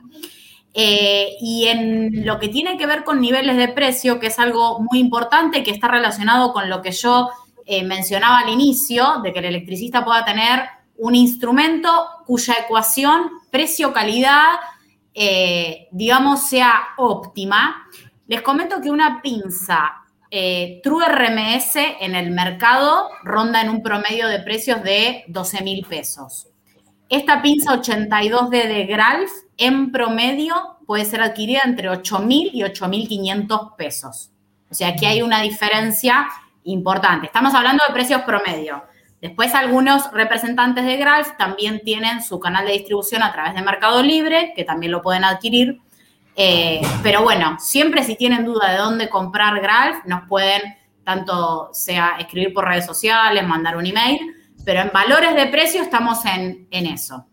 Eh, y en lo que tiene que ver con niveles de precio, que es algo muy importante, que está relacionado con lo que yo eh, mencionaba al inicio, de que el electricista pueda tener un instrumento cuya ecuación precio-calidad, eh, digamos, sea óptima. Les comento que una pinza eh, True RMS en el mercado ronda en un promedio de precios de 12 mil pesos. Esta pinza 82D de Gralf en promedio puede ser adquirida entre 8 mil y 8 mil 500 pesos. O sea, aquí hay una diferencia importante. Estamos hablando de precios promedio. Después algunos representantes de Gralf también tienen su canal de distribución a través de Mercado Libre, que también lo pueden adquirir eh, pero bueno, siempre si tienen duda de dónde comprar Gralf, nos pueden tanto sea escribir por redes sociales, mandar un email, pero en valores de precio estamos en, eso.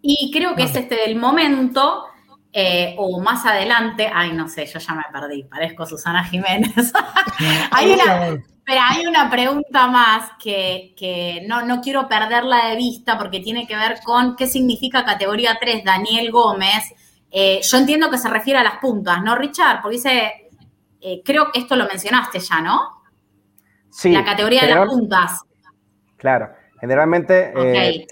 Y creo que es este el momento, eh, o más adelante, ay, no sé, yo ya me perdí, parezco Susana Jiménez. hay una, pero hay una pregunta más que, que no, no, quiero perderla de vista porque tiene que ver con qué significa categoría 3. Daniel Gómez eh, yo entiendo que se refiere a las puntas, ¿no, Richard? Porque dice eh, creo que esto lo mencionaste ya, ¿no? Sí. La categoría de las puntas. Claro, generalmente eh,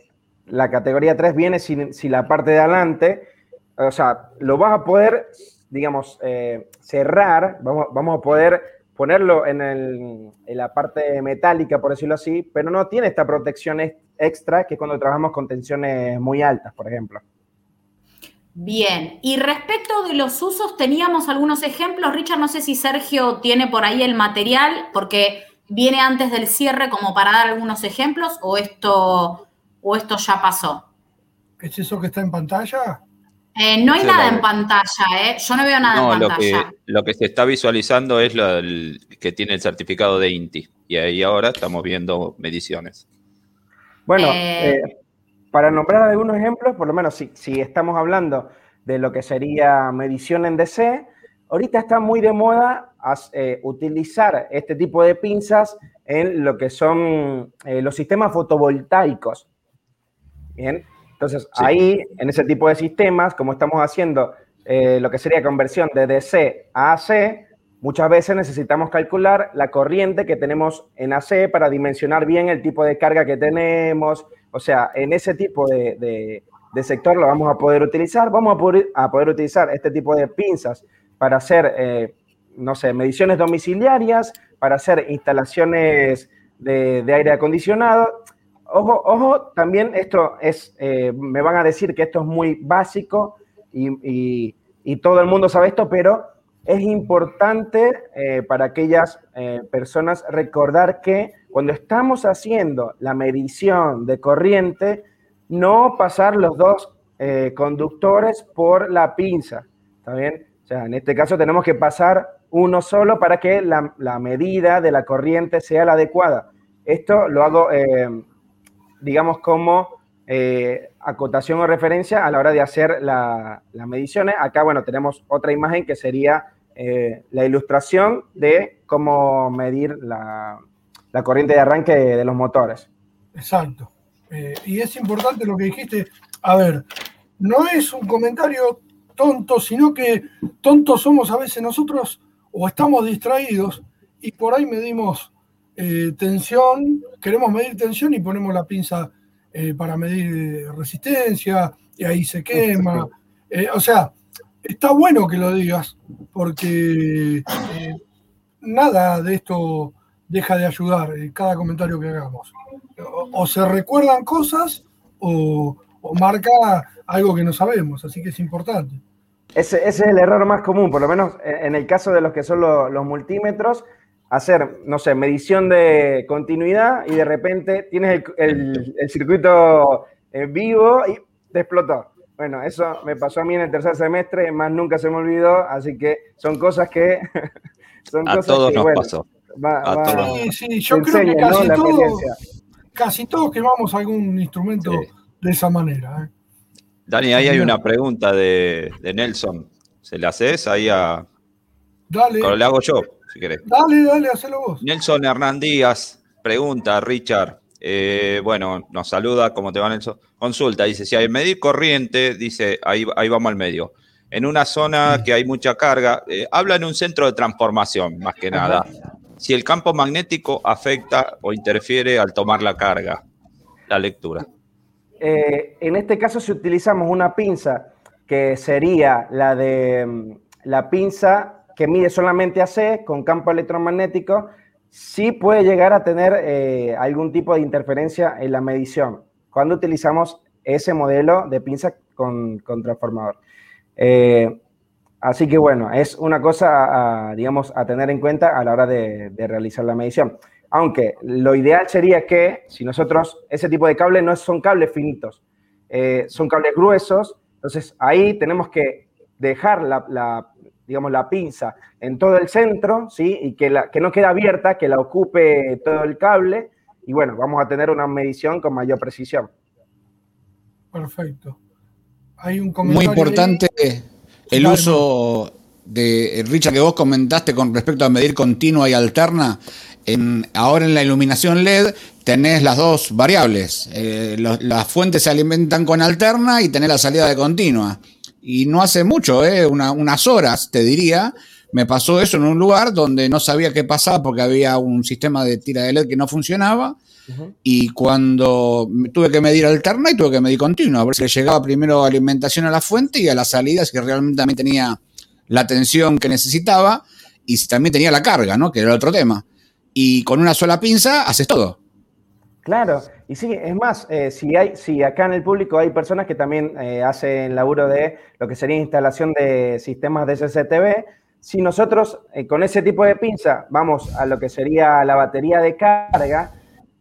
la categoría 3 viene si, la parte de adelante, o sea, lo vas a poder, digamos, cerrar, vamos, vamos a poder ponerlo en, en, la parte metálica, por decirlo así, pero no tiene esta protección extra que cuando trabajamos con tensiones muy altas, por ejemplo. Bien, y respecto de los usos, teníamos algunos ejemplos. Richard, no sé si Sergio tiene por ahí el material, porque viene antes del cierre como para dar algunos ejemplos, o esto, o esto ya pasó. ¿Es eso que está en pantalla? Eh, no hay nada en pantalla, ¿eh? Yo no veo nada en pantalla. Lo que, lo que se está visualizando es lo que tiene el certificado de INTI. Y ahí ahora estamos viendo mediciones. Bueno, eh, eh, para nombrar algunos ejemplos, por lo menos si, estamos hablando de lo que sería medición en DC, ahorita está muy de moda eh, utilizar este tipo de pinzas en lo que son eh, los sistemas fotovoltaicos. Bien, entonces ahí, en ese tipo de sistemas, como estamos haciendo eh, lo que sería conversión de DC a AC, muchas veces necesitamos calcular la corriente que tenemos en AC para dimensionar bien el tipo de carga que tenemos, o sea, en ese tipo de, sector lo vamos a poder utilizar. Vamos a poder, a poder utilizar este tipo de pinzas para hacer, eh, no sé, mediciones domiciliarias, para hacer instalaciones de, aire acondicionado. Ojo, ojo, también esto es, eh, me van a decir que esto es muy básico y, todo el mundo sabe esto, pero es importante eh, para aquellas personas recordar que cuando estamos haciendo la medición de corriente, no pasar los dos eh, conductores por la pinza, ¿está bien? O sea, en este caso tenemos que pasar uno solo para que la, medida de la corriente sea la adecuada. Esto lo hago, eh, digamos, como eh, acotación o referencia a la hora de hacer las mediciones. Acá, bueno, tenemos otra imagen que sería la ilustración de cómo medir la, la corriente de arranque de, los motores. Exacto. Eh, y es importante lo que dijiste. A ver, no es un comentario tonto, sino que tontos somos a veces nosotros o estamos distraídos y por ahí medimos eh, tensión, queremos medir tensión y ponemos la pinza eh, para medir resistencia y ahí se quema. o sea, está bueno que lo digas porque nada de esto deja de ayudar en cada comentario que hagamos. O, se recuerdan cosas o, marca algo que no sabemos, así que es importante. Ese, es el error más común, por lo menos en el caso de los que son los, multímetros, hacer, no sé, medición de continuidad y de repente tienes el, circuito en vivo y te explotó. Bueno, eso me pasó a mí en el tercer semestre, más nunca se me olvidó, así que son cosas que... son a todos nos pasó. Sí, sí, yo creo que casi, todos, quemamos algún instrumento de esa manera. ¿eh? Dani, ahí hay una pregunta de, Nelson. ¿Se la haces ahí a. Dale. O la hago yo, si querés. Dale, dale, hacelo vos. Nelson Hernán Díaz pregunta, Richard. Eh, bueno, nos saluda, ¿cómo te va Nelson? Consulta, dice, si hay medir corriente, dice, ahí, ahí vamos al medio. En una zona que hay mucha carga, eh, habla en un centro de transformación, más que nada si el campo magnético afecta o interfiere al tomar la carga, la lectura. Eh, en este caso, si utilizamos una pinza que sería la de mm, la pinza que mide solamente AC con campo electromagnético, sí puede llegar a tener eh, algún tipo de interferencia en la medición cuando utilizamos ese modelo de pinza con, transformador. Eh, Así que bueno, es una cosa, a, digamos, a tener en cuenta a la hora de, realizar la medición. Aunque lo ideal sería que si nosotros, ese tipo de cables no son cables finitos, eh, son cables gruesos, entonces ahí tenemos que dejar la, digamos, la pinza en todo el centro, ¿sí? Y que, la, que no quede abierta, que la ocupe todo el cable, y bueno, vamos a tener una medición con mayor precisión. Perfecto. Hay un comentario. Muy importante el uso de Richard que vos comentaste con respecto a medir continua y alterna, en, ahora en la iluminación LED tenés las dos variables. Eh, las fuentes se alimentan con alterna y tenés la salida de continua. Y no hace mucho, eh, unas horas, te diría, me pasó eso en un lugar donde no sabía qué pasaba porque había un sistema de tira de LED que no funcionaba. Y cuando tuve que medir alterna y tuve que medir continua, a ver si le llegaba primero alimentación a la fuente y a la salida, si realmente también tenía la tensión que necesitaba y si también tenía la carga, ¿no? Que era otro tema. Y con una sola pinza haces todo. Claro, y sí, es más, eh, si, hay, si acá en el público hay personas que también eh, hacen laburo de lo que sería instalación de sistemas de SCTV, si nosotros eh, con ese tipo de pinza vamos a lo que sería la batería de carga,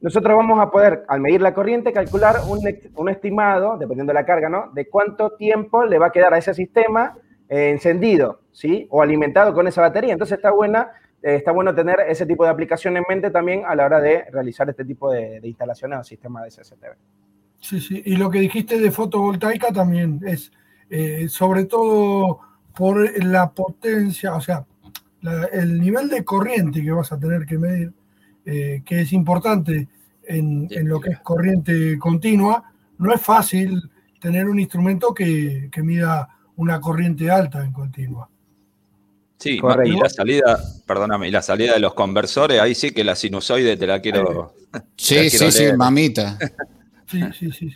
nosotros vamos a poder, al medir la corriente, calcular un, estimado, dependiendo de la carga, ¿no? De cuánto tiempo le va a quedar a ese sistema eh, encendido, ¿sí? O alimentado con esa batería. Entonces está buena, está bueno tener ese tipo de aplicación en mente también a la hora de realizar este tipo de, instalaciones o sistemas de SSTV. Sí, sí. Y lo que dijiste de fotovoltaica también es, eh, sobre todo por la potencia, o sea, el nivel de corriente que vas a tener que medir, que es importante en, lo que es corriente continua, no es fácil tener un instrumento que, mida una corriente alta en continua. Sí, y la salida, perdóname, y la salida de los conversores, ahí sí que la sinusoide te la quiero. Sí, sí, sí, mamita. Sí, sí, sí.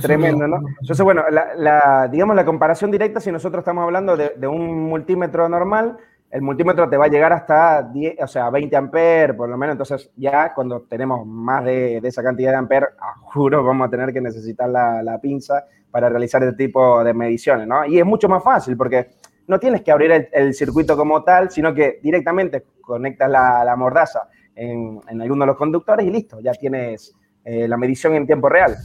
Tremendo, ¿no? Entonces, bueno, la, digamos la comparación directa, si nosotros estamos hablando de, de un multímetro normal, el multímetro te va a llegar hasta 10, o sea, 20 amperes, por lo menos. Entonces, ya cuando tenemos más de, esa cantidad de amperes, juro, vamos a tener que necesitar la, pinza para realizar este tipo de mediciones, ¿no? Y es mucho más fácil porque no tienes que abrir el, circuito como tal, sino que directamente conectas la, mordaza en, alguno de los conductores y listo, ya tienes eh, la medición en tiempo real.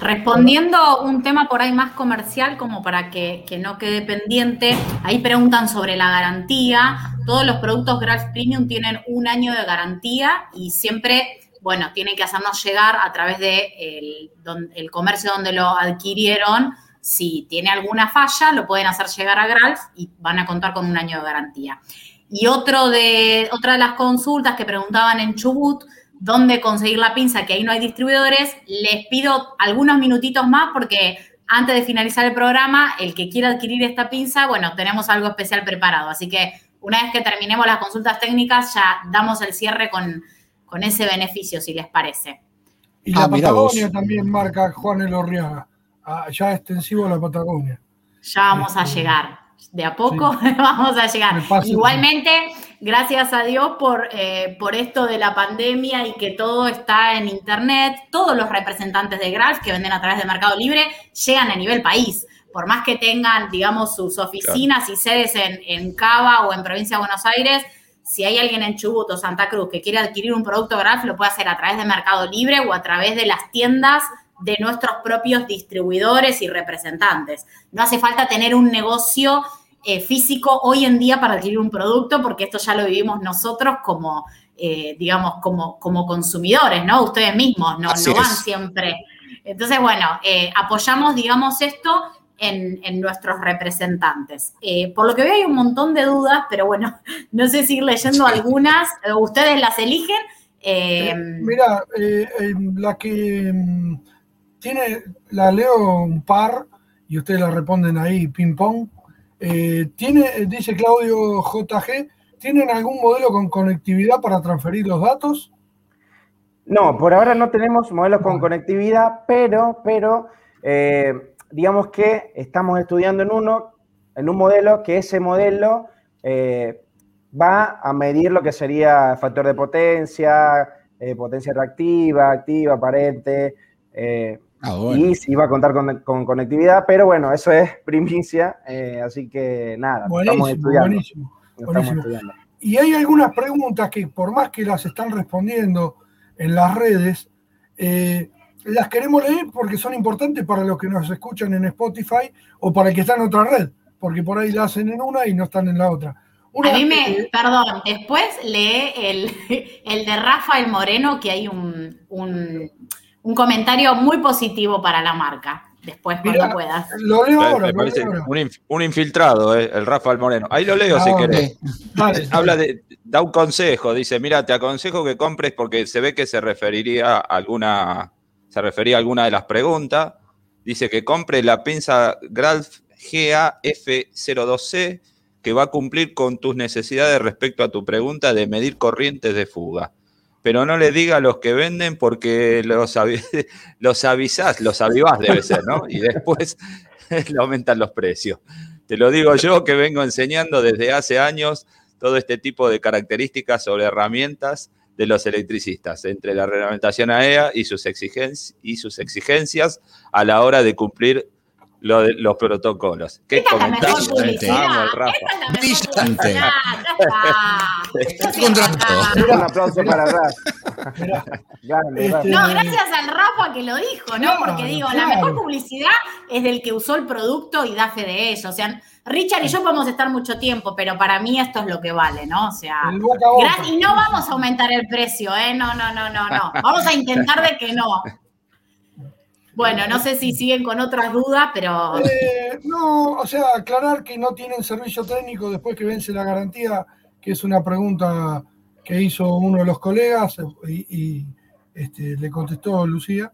Respondiendo un tema por ahí más comercial, como para que, no quede pendiente, ahí preguntan sobre la garantía. Todos los productos Graph Premium tienen un año de garantía y siempre, bueno, tienen que hacernos llegar a través de el, comercio donde lo adquirieron. Si tiene alguna falla, lo pueden hacer llegar a Gralf y van a contar con un año de garantía. Y otro de, otra de las consultas que preguntaban en Chubut, dónde conseguir la pinza, que ahí no hay distribuidores, les pido algunos minutitos más porque antes de finalizar el programa, el que quiera adquirir esta pinza, bueno, tenemos algo especial preparado. Así que una vez que terminemos las consultas técnicas, ya damos el cierre con, ese beneficio, si les parece. Y la ah, Patagonia también marca Juan Elorriaga, ah, ya extensivo a la Patagonia. Ya vamos a este, llegar. De a poco vamos a llegar. Igualmente, gracias a Dios por, eh, por esto de la pandemia y que todo está en Internet. Todos los representantes de Graf que venden a través de Mercado Libre llegan a nivel país. Por más que tengan, digamos, sus oficinas y sedes en, en Cava o en Provincia de Buenos Aires, si hay alguien en Chubut o Santa Cruz que quiere adquirir un producto Graf, lo puede hacer a través de Mercado Libre o a través de las tiendas de nuestros propios distribuidores y representantes. No hace falta tener un negocio eh, físico hoy en día para adquirir un producto, porque esto ya lo vivimos nosotros como, eh, digamos, como, como consumidores, ¿no? Ustedes mismos, no, no van siempre. Entonces, bueno, eh, apoyamos, digamos, esto en, en nuestros representantes. por lo que veo hay un montón de dudas, pero bueno, no sé si ir leyendo algunas, ustedes las eligen. mira, la que mm, tiene, la leo un par y ustedes la responden ahí, ping pong. Eh, ¿tiene, dice Claudio JG, ¿tienen algún modelo con conectividad para transferir los datos? No, por ahora no tenemos modelos con conectividad, pero, pero eh, digamos que estamos estudiando en uno, en un modelo que ese modelo eh, va a medir lo que sería factor de potencia, potencia reactiva, activa, aparente, Ah, y si va a contar con, conectividad, pero bueno, eso es primicia, eh, así que nada, estamos estudiando. Buenísimo, Y hay algunas preguntas que por más que las están respondiendo en las redes, eh, las queremos leer porque son importantes para los que nos escuchan en Spotify o para el que está en otra red, porque por ahí la hacen en una y no están en la otra. a mí me, perdón, después lee el, el de Rafael Moreno, que hay un un comentario muy positivo para la marca. Después, cuando puedas. Lo leo ahora. Un, infiltrado, eh, el Rafael Moreno. Ahí lo leo si querés. Habla de, da un consejo. Dice: Mira, te aconsejo que compres porque se ve que se referiría a alguna, se refería a alguna de las preguntas. Dice que compre la pinza Gralf GAF02C que va a cumplir con tus necesidades respecto a tu pregunta de medir corrientes de fuga. Pero no le diga a los que venden porque los, los avisás, los avivás debe ser, ¿no? Y después le aumentan los precios. Te lo digo yo que vengo enseñando desde hace años todo este tipo de características sobre herramientas de los electricistas, entre la reglamentación AEA y sus, y sus exigencias a la hora de cumplir los protocolos. ¿Qué comentario? Vamos, Rafa. Brillante. Un aplauso para Rafa. No, gracias al Rafa que lo dijo, ¿no? Porque digo, la mejor publicidad es del que usó el producto y da fe de ello. O sea, Richard y yo podemos estar mucho tiempo, pero para mí esto es lo que vale, ¿no? O sea, y no vamos a aumentar el precio, ¿eh? No, no, no, no, no. Vamos a intentar de que no. Bueno, no sé si siguen con otras dudas, pero... Eh, no, o sea, aclarar que no tienen servicio técnico después que vence la garantía, que es una pregunta que hizo uno de los colegas y, este, le contestó Lucía.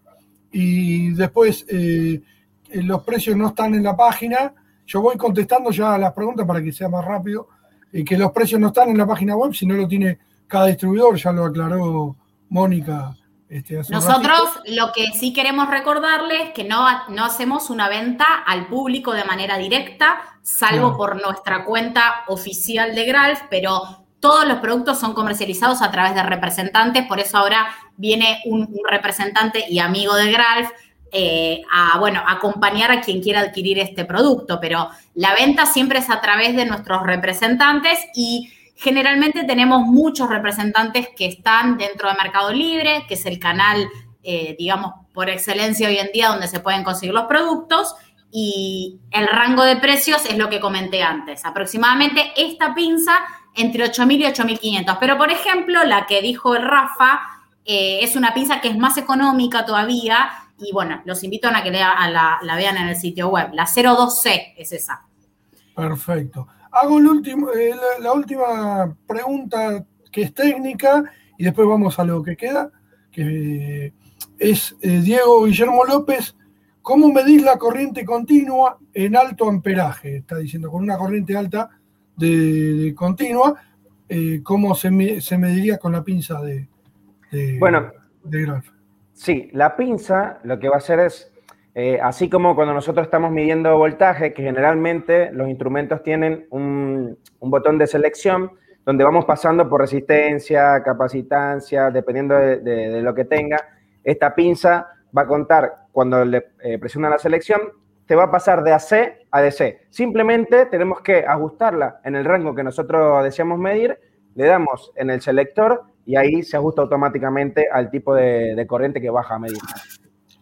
Y después, eh, los precios no están en la página. Yo voy contestando ya las preguntas para que sea más rápido. y que los precios no están en la página web, si no lo tiene cada distribuidor, ya lo aclaró Mónica este, Nosotros lo que sí queremos recordarles es que no, no hacemos una venta al público de manera directa, salvo por nuestra cuenta oficial de Gralf, pero todos los productos son comercializados a través de representantes, por eso ahora viene un, representante y amigo de Gralf eh, a, bueno, acompañar a quien quiera adquirir este producto, pero la venta siempre es a través de nuestros representantes y Generalmente tenemos muchos representantes que están dentro de Mercado Libre, que es el canal, eh, digamos, por excelencia hoy en día donde se pueden conseguir los productos. Y el rango de precios es lo que comenté antes. Aproximadamente esta pinza entre 8.000 y 8.500. Pero, por ejemplo, la que dijo Rafa eh, es una pinza que es más económica todavía. Y bueno, los invito a que la, la vean en el sitio web. La 02C es esa. Perfecto. Hago último, eh, la, última pregunta que es técnica y después vamos a lo que queda, que es eh, Diego Guillermo López. ¿Cómo medir la corriente continua en alto amperaje? Está diciendo, con una corriente alta de, continua, eh, ¿cómo se, mediría con la pinza de, bueno, de Sí, la pinza lo que va a hacer es eh, así como cuando nosotros estamos midiendo voltaje, que generalmente los instrumentos tienen un, botón de selección donde vamos pasando por resistencia, capacitancia, dependiendo de, lo que tenga. Esta pinza va a contar, cuando le eh, presiona la selección, te va a pasar de AC a DC. Simplemente tenemos que ajustarla en el rango que nosotros deseamos medir, le damos en el selector y ahí se ajusta automáticamente al tipo de, de corriente que baja a medir.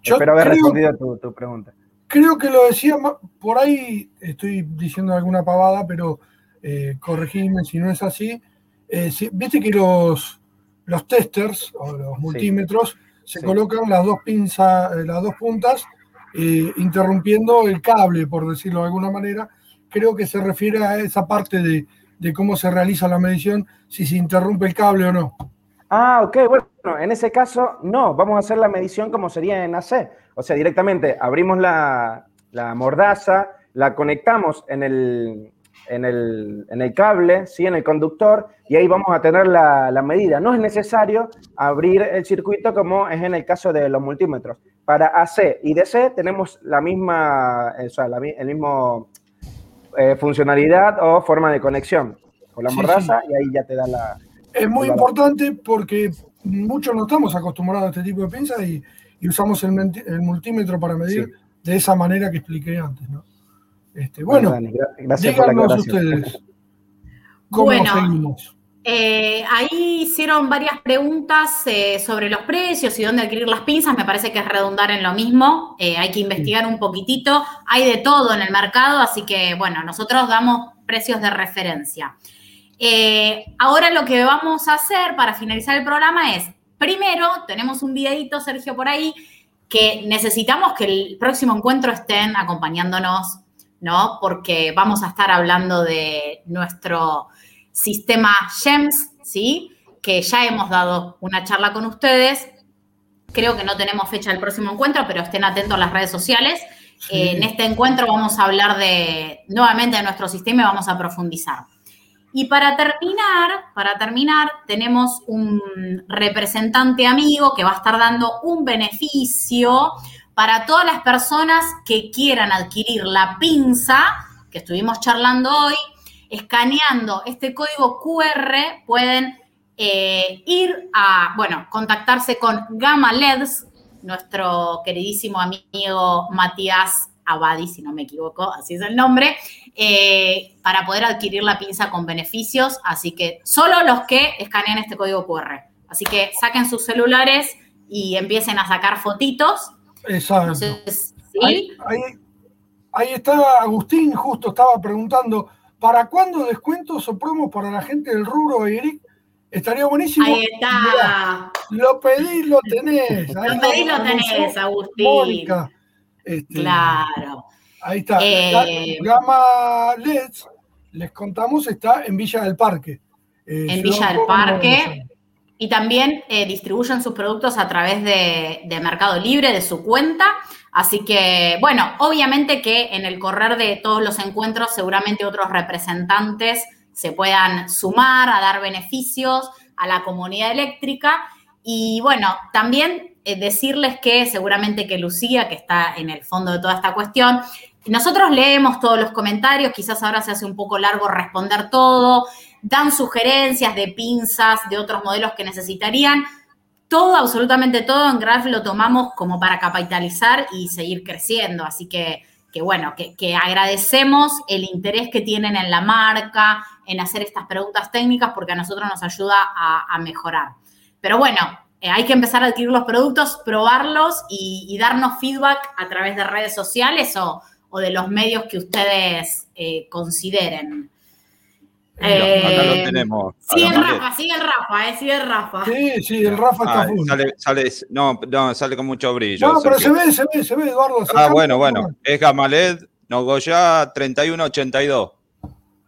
Espero haber respondido tu, tu, pregunta. Creo que lo decía, por ahí estoy diciendo alguna pavada, pero eh, corregime si no es así. Eh, viste que los, los testers o los multímetros se colocan las dos pinzas, eh, las dos puntas, eh, interrumpiendo el cable, por decirlo de alguna manera. Creo que se refiere a esa parte de, de cómo se realiza la medición, si se interrumpe el cable o no. Ah, ok, bueno, en ese caso no, vamos a hacer la medición como sería en AC. O sea, directamente abrimos la, mordaza, la conectamos en el, en el, cable, ¿sí? en el conductor, y ahí vamos a tener la, medida. No es necesario abrir el circuito como es en el caso de los multímetros. Para AC y DC tenemos la misma, o sea, el mismo eh, funcionalidad o forma de conexión con la mordaza, y ahí ya te da la, es muy importante porque muchos no estamos acostumbrados a este tipo de pinzas y, usamos el, multímetro para medir de esa manera que expliqué antes. ¿no? Este, bueno, díganos ustedes. ¿Cómo bueno, seguimos? Eh, ahí hicieron varias preguntas eh, sobre los precios y dónde adquirir las pinzas. Me parece que es redundar en lo mismo. Eh, hay que investigar un poquitito. Hay de todo en el mercado, así que bueno, nosotros damos precios de referencia. Eh, ahora lo que vamos a hacer para finalizar el programa es, primero, tenemos un videito, Sergio, por ahí, que necesitamos que el próximo encuentro estén acompañándonos, ¿no? Porque vamos a estar hablando de nuestro sistema GEMS, ¿sí? Que ya hemos dado una charla con ustedes. Creo que no tenemos fecha del próximo encuentro, pero estén atentos a las redes sociales. Eh, en este encuentro vamos a hablar de nuevamente de nuestro sistema y vamos a profundizar. Y para terminar, para terminar, tenemos un representante amigo que va a estar dando un beneficio para todas las personas que quieran adquirir la pinza que estuvimos charlando hoy. Escaneando este código QR pueden eh, ir a, bueno, contactarse con Gamma LEDs, nuestro queridísimo amigo Matías Abadi, si no me equivoco, así es el nombre, eh, para poder adquirir la pinza con beneficios. Así que solo los que escanean este código QR. Así que saquen sus celulares y empiecen a sacar fotitos. Exacto. ahí, está Agustín, justo estaba preguntando, ¿para cuándo descuentos o promos para la gente del rubro, Eric? Estaría buenísimo. Ahí está. lo pedís, lo tenés. lo pedís, lo tenés, Agustín. Este, claro. Ahí está. Eh, Gama LEDs, les contamos, está en Villa del Parque. Eh, en Villa del Parque. Y también eh, distribuyen sus productos a través de, de, Mercado Libre, de su cuenta. Así que, bueno, obviamente que en el correr de todos los encuentros, seguramente otros representantes se puedan sumar a dar beneficios a la comunidad eléctrica. Y bueno, también decirles que seguramente que Lucía, que está en el fondo de toda esta cuestión, nosotros leemos todos los comentarios, quizás ahora se hace un poco largo responder todo, dan sugerencias de pinzas, de otros modelos que necesitarían. Todo, absolutamente todo en Graph lo tomamos como para capitalizar y seguir creciendo. Así que que bueno, que, agradecemos el interés que tienen en la marca, en hacer estas preguntas técnicas, porque a nosotros nos ayuda a, mejorar. Pero bueno, eh, hay que empezar a adquirir los productos, probarlos y, darnos feedback a través de redes sociales o, de los medios que ustedes eh, consideren. Eh, acá lo tenemos. Sigue el Rafa, sigue el Rafa, eh, sigue el Rafa. Sí, sí, el Rafa está ah, sale, sale, no, no, sale con mucho brillo. No, pero se ve, se ve, se ve, Eduardo. ah, bueno, bueno. Es Gamaled Nogoya 3182.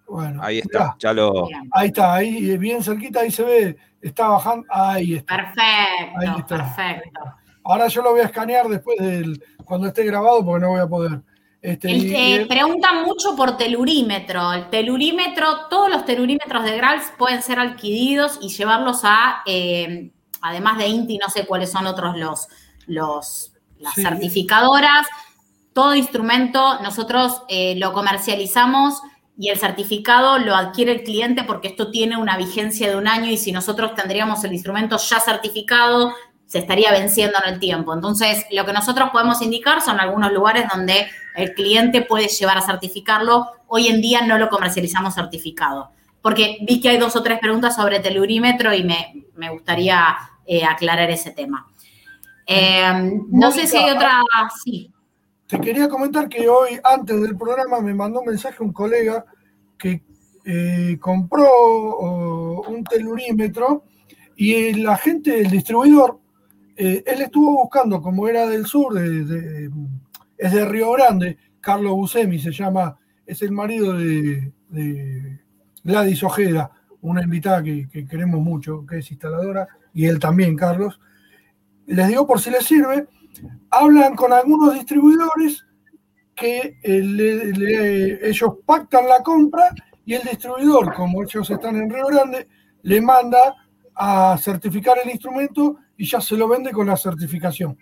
Bueno, ahí está, ya lo. Ahí está, ahí bien cerquita, ahí se ve, está bajando. Ahí está. Perfecto, ahí está. perfecto. Ahora yo lo voy a escanear después del, cuando esté grabado porque no voy a poder. Este, preguntan mucho por telurímetro. El telurímetro, todos los telurímetros de Grals pueden ser adquiridos y llevarlos a, eh, además de INTI, no sé cuáles son otros los, los las certificadoras. Todo instrumento nosotros eh, lo comercializamos y el certificado lo adquiere el cliente porque esto tiene una vigencia de un año y si nosotros tendríamos el instrumento ya certificado, se estaría venciendo en el tiempo. Entonces, lo que nosotros podemos indicar son algunos lugares donde el cliente puede llevar a certificarlo. Hoy en día no lo comercializamos certificado. Porque vi que hay dos o tres preguntas sobre telurímetro y me, gustaría eh, aclarar ese tema. Eh, no sé si hay otra. Sí. Te quería comentar que hoy, antes del programa, me mandó un mensaje un colega que eh, compró un telurímetro y la gente, el distribuidor, eh, él estuvo buscando, como era del sur, es de Río Grande, Carlos Busemi se llama, es el marido de, Gladys Ojeda, una invitada que, queremos mucho, que es instaladora, y él también, Carlos. Les digo por si les sirve, hablan con algunos distribuidores que eh, ellos pactan la compra y el distribuidor, como ellos están en Río Grande, le manda a certificar el instrumento y ya se lo vende con la certificación.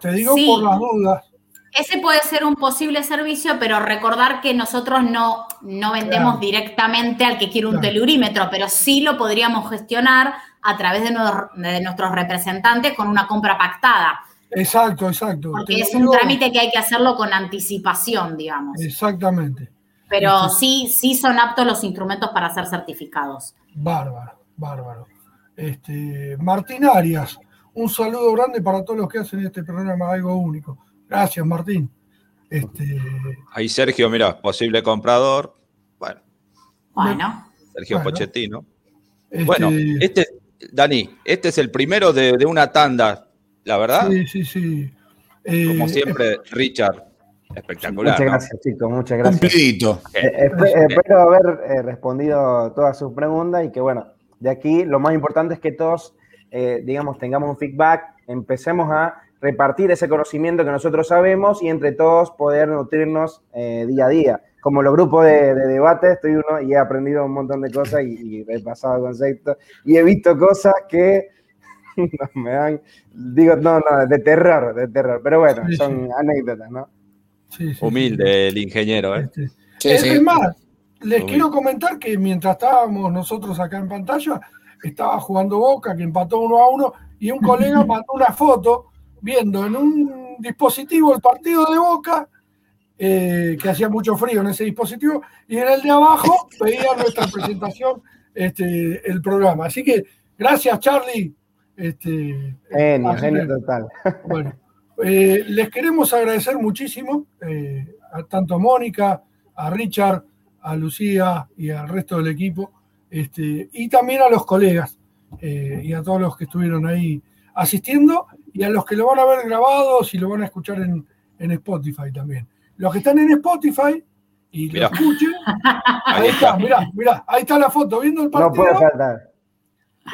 Te digo por las dudas. Ese puede ser un posible servicio, pero recordar que nosotros no, no vendemos directamente al que quiere un telurímetro, pero sí lo podríamos gestionar a través de, nuestros representantes con una compra pactada. Exacto, exacto. Porque es un trámite que hay que hacerlo con anticipación, digamos. Exactamente. Pero sí, sí son aptos los instrumentos para ser certificados. Bárbaro, bárbaro. Este, Martín Arias, un saludo grande para todos los que hacen este programa algo único. Gracias, Martín. Este, Ahí Sergio, mira, posible comprador. Bueno. Bueno. Sergio Pochettino. Este, bueno, este, Dani, este es el primero de, una tanda, la verdad. Sí, sí, sí. Como eh, siempre, Richard. Espectacular. Muchas gracias, chicos, muchas gracias. Eh, espero haber eh, respondido todas sus preguntas y que, bueno, de aquí lo más importante es que todos, eh, digamos, tengamos un feedback, empecemos a repartir ese conocimiento que nosotros sabemos y entre todos poder nutrirnos eh, día a día. Como los grupos de, debate, estoy uno y he aprendido un montón de cosas y, he pasado conceptos y he visto cosas que me dan, digo, no, no, de terror, de terror. Pero bueno, son anécdotas, ¿no? Humilde el ingeniero, ¿eh? Este, es más, les quiero comentar que mientras estábamos nosotros acá en pantalla, estaba jugando Boca, que empató uno a uno, y un colega mandó una foto viendo en un dispositivo el partido de Boca, eh, que hacía mucho frío en ese dispositivo, y en el de abajo veía nuestra presentación, este, el programa. Así que gracias, Charlie. Este, genio, genio total. Bueno, eh, les queremos agradecer muchísimo eh, a tanto a Mónica, a Richard, a Lucía y al resto del equipo, este, y también a los colegas eh, y a todos los que estuvieron ahí asistiendo y a los que lo van a ver grabados y lo van a escuchar en, Spotify también. Los que están en Spotify y lo escuchen, ahí, está, mirá, mirá, ahí está la foto, viendo el partido. No puede faltar.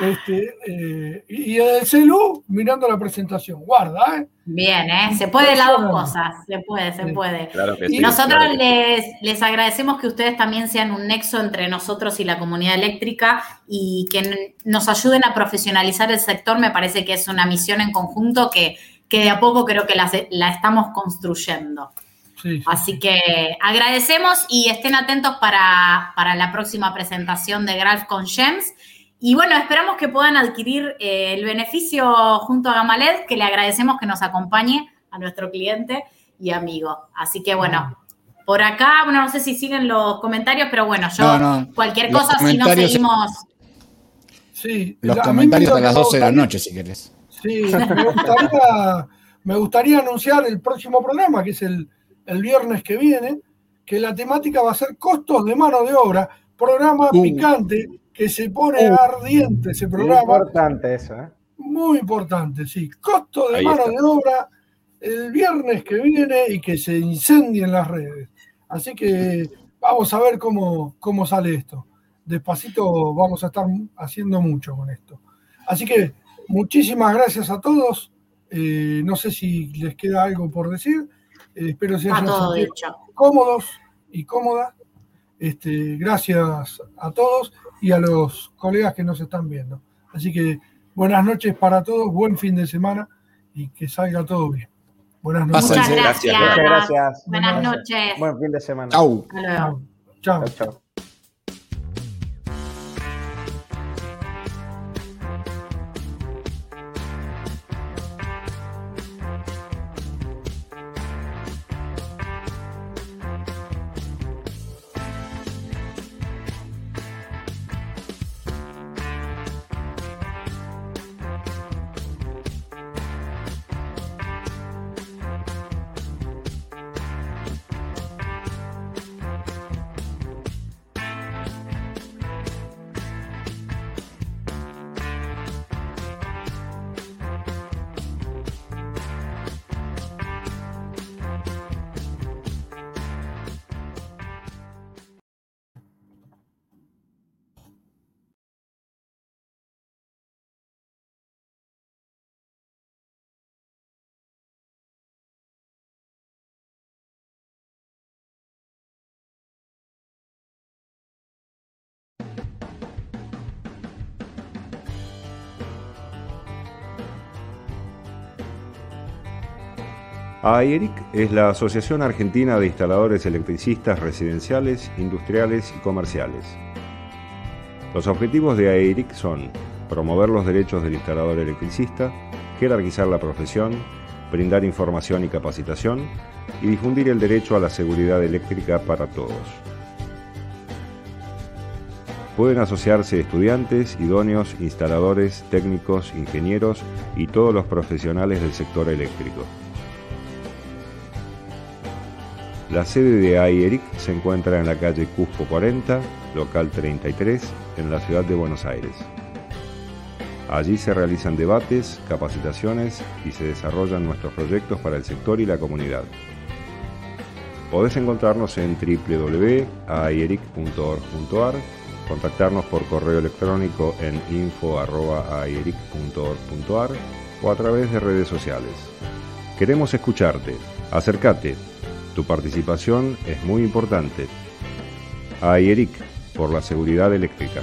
Este, eh, y el celu mirando la presentación. Guarda, ¿eh? Bien, ¿eh? Se puede las dos cosas. Se puede, se puede. y nosotros les, les agradecemos que ustedes también sean un nexo entre nosotros y la comunidad eléctrica y que nos ayuden a profesionalizar el sector. Me parece que es una misión en conjunto que, que de a poco creo que la, la estamos construyendo. Así que agradecemos y estén atentos para, para la próxima presentación de Graf con Gems. Y bueno, esperamos que puedan adquirir eh, el beneficio junto a Gamaled, que le agradecemos que nos acompañe a nuestro cliente y amigo. Así que bueno, por acá, bueno, no sé si siguen los comentarios, pero bueno, yo cualquier cosa, si no seguimos. Sí, los comentarios a las 12 de la noche, si querés. Sí, me gustaría, me gustaría anunciar el próximo programa, que es el, el, viernes que viene, que la temática va a ser costos de mano de obra, programa uh. picante que se pone uh. ardiente ese programa. Muy importante eso, ¿eh? Muy importante, sí. Costo de mano de obra el viernes que viene y que se incendien las redes. Así que vamos a ver cómo, cómo sale esto. Despacito vamos a estar haciendo mucho con esto. Así que muchísimas gracias a todos. Eh, no sé si les queda algo por decir. Eh, espero se hayan sentido cómodos y cómodas. Este, gracias a todos y a los colegas que nos están viendo. Así que buenas noches para todos, buen fin de semana y que salga todo bien. Buenas noches. Muchas gracias. Muchas gracias. Buenas noches. Buen fin de semana. Chau. Chao. Chao. AERIC es la Asociación Argentina de Instaladores Electricistas Residenciales, Industriales y Comerciales. Los objetivos de AERIC son promover los derechos del instalador electricista, jerarquizar la profesión, brindar información y capacitación y difundir el derecho a la seguridad eléctrica para todos. Pueden asociarse estudiantes, idóneos, instaladores, técnicos, ingenieros y todos los profesionales del sector eléctrico. La sede de AIERIC se encuentra en la calle Cusco 40, local 33, en la ciudad de Buenos Aires. Allí se realizan debates, capacitaciones y se desarrollan nuestros proyectos para el sector y la comunidad. Podés encontrarnos en www.aieric.org.ar, contactarnos por correo electrónico en info.aieric.org.ar o a través de redes sociales. Queremos escucharte. Acércate. Tu participación es muy importante. AIERIC, por la seguridad eléctrica.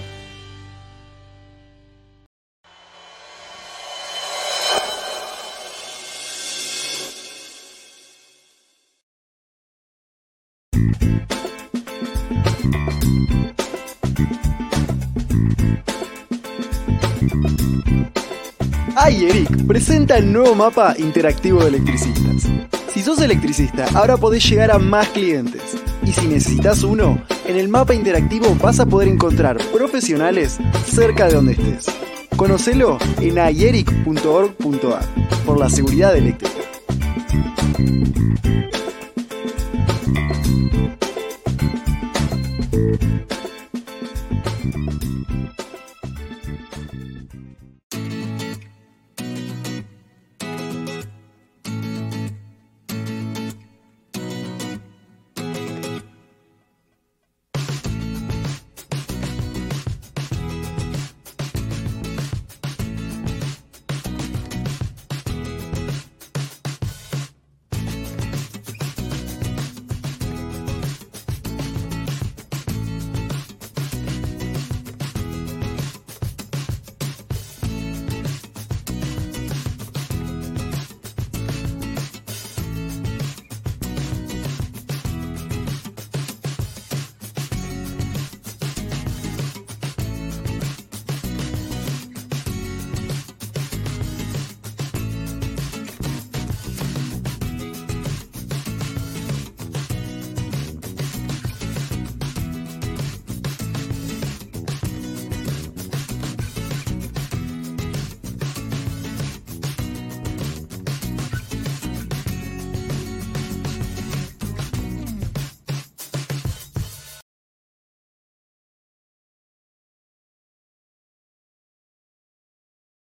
iEric presenta el nuevo mapa interactivo de electricistas. Si sos electricista, ahora podés llegar a más clientes. Y si necesitas uno, en el mapa interactivo vas a poder encontrar profesionales cerca de donde estés. Conocelo en ieric.org.ar por la seguridad eléctrica.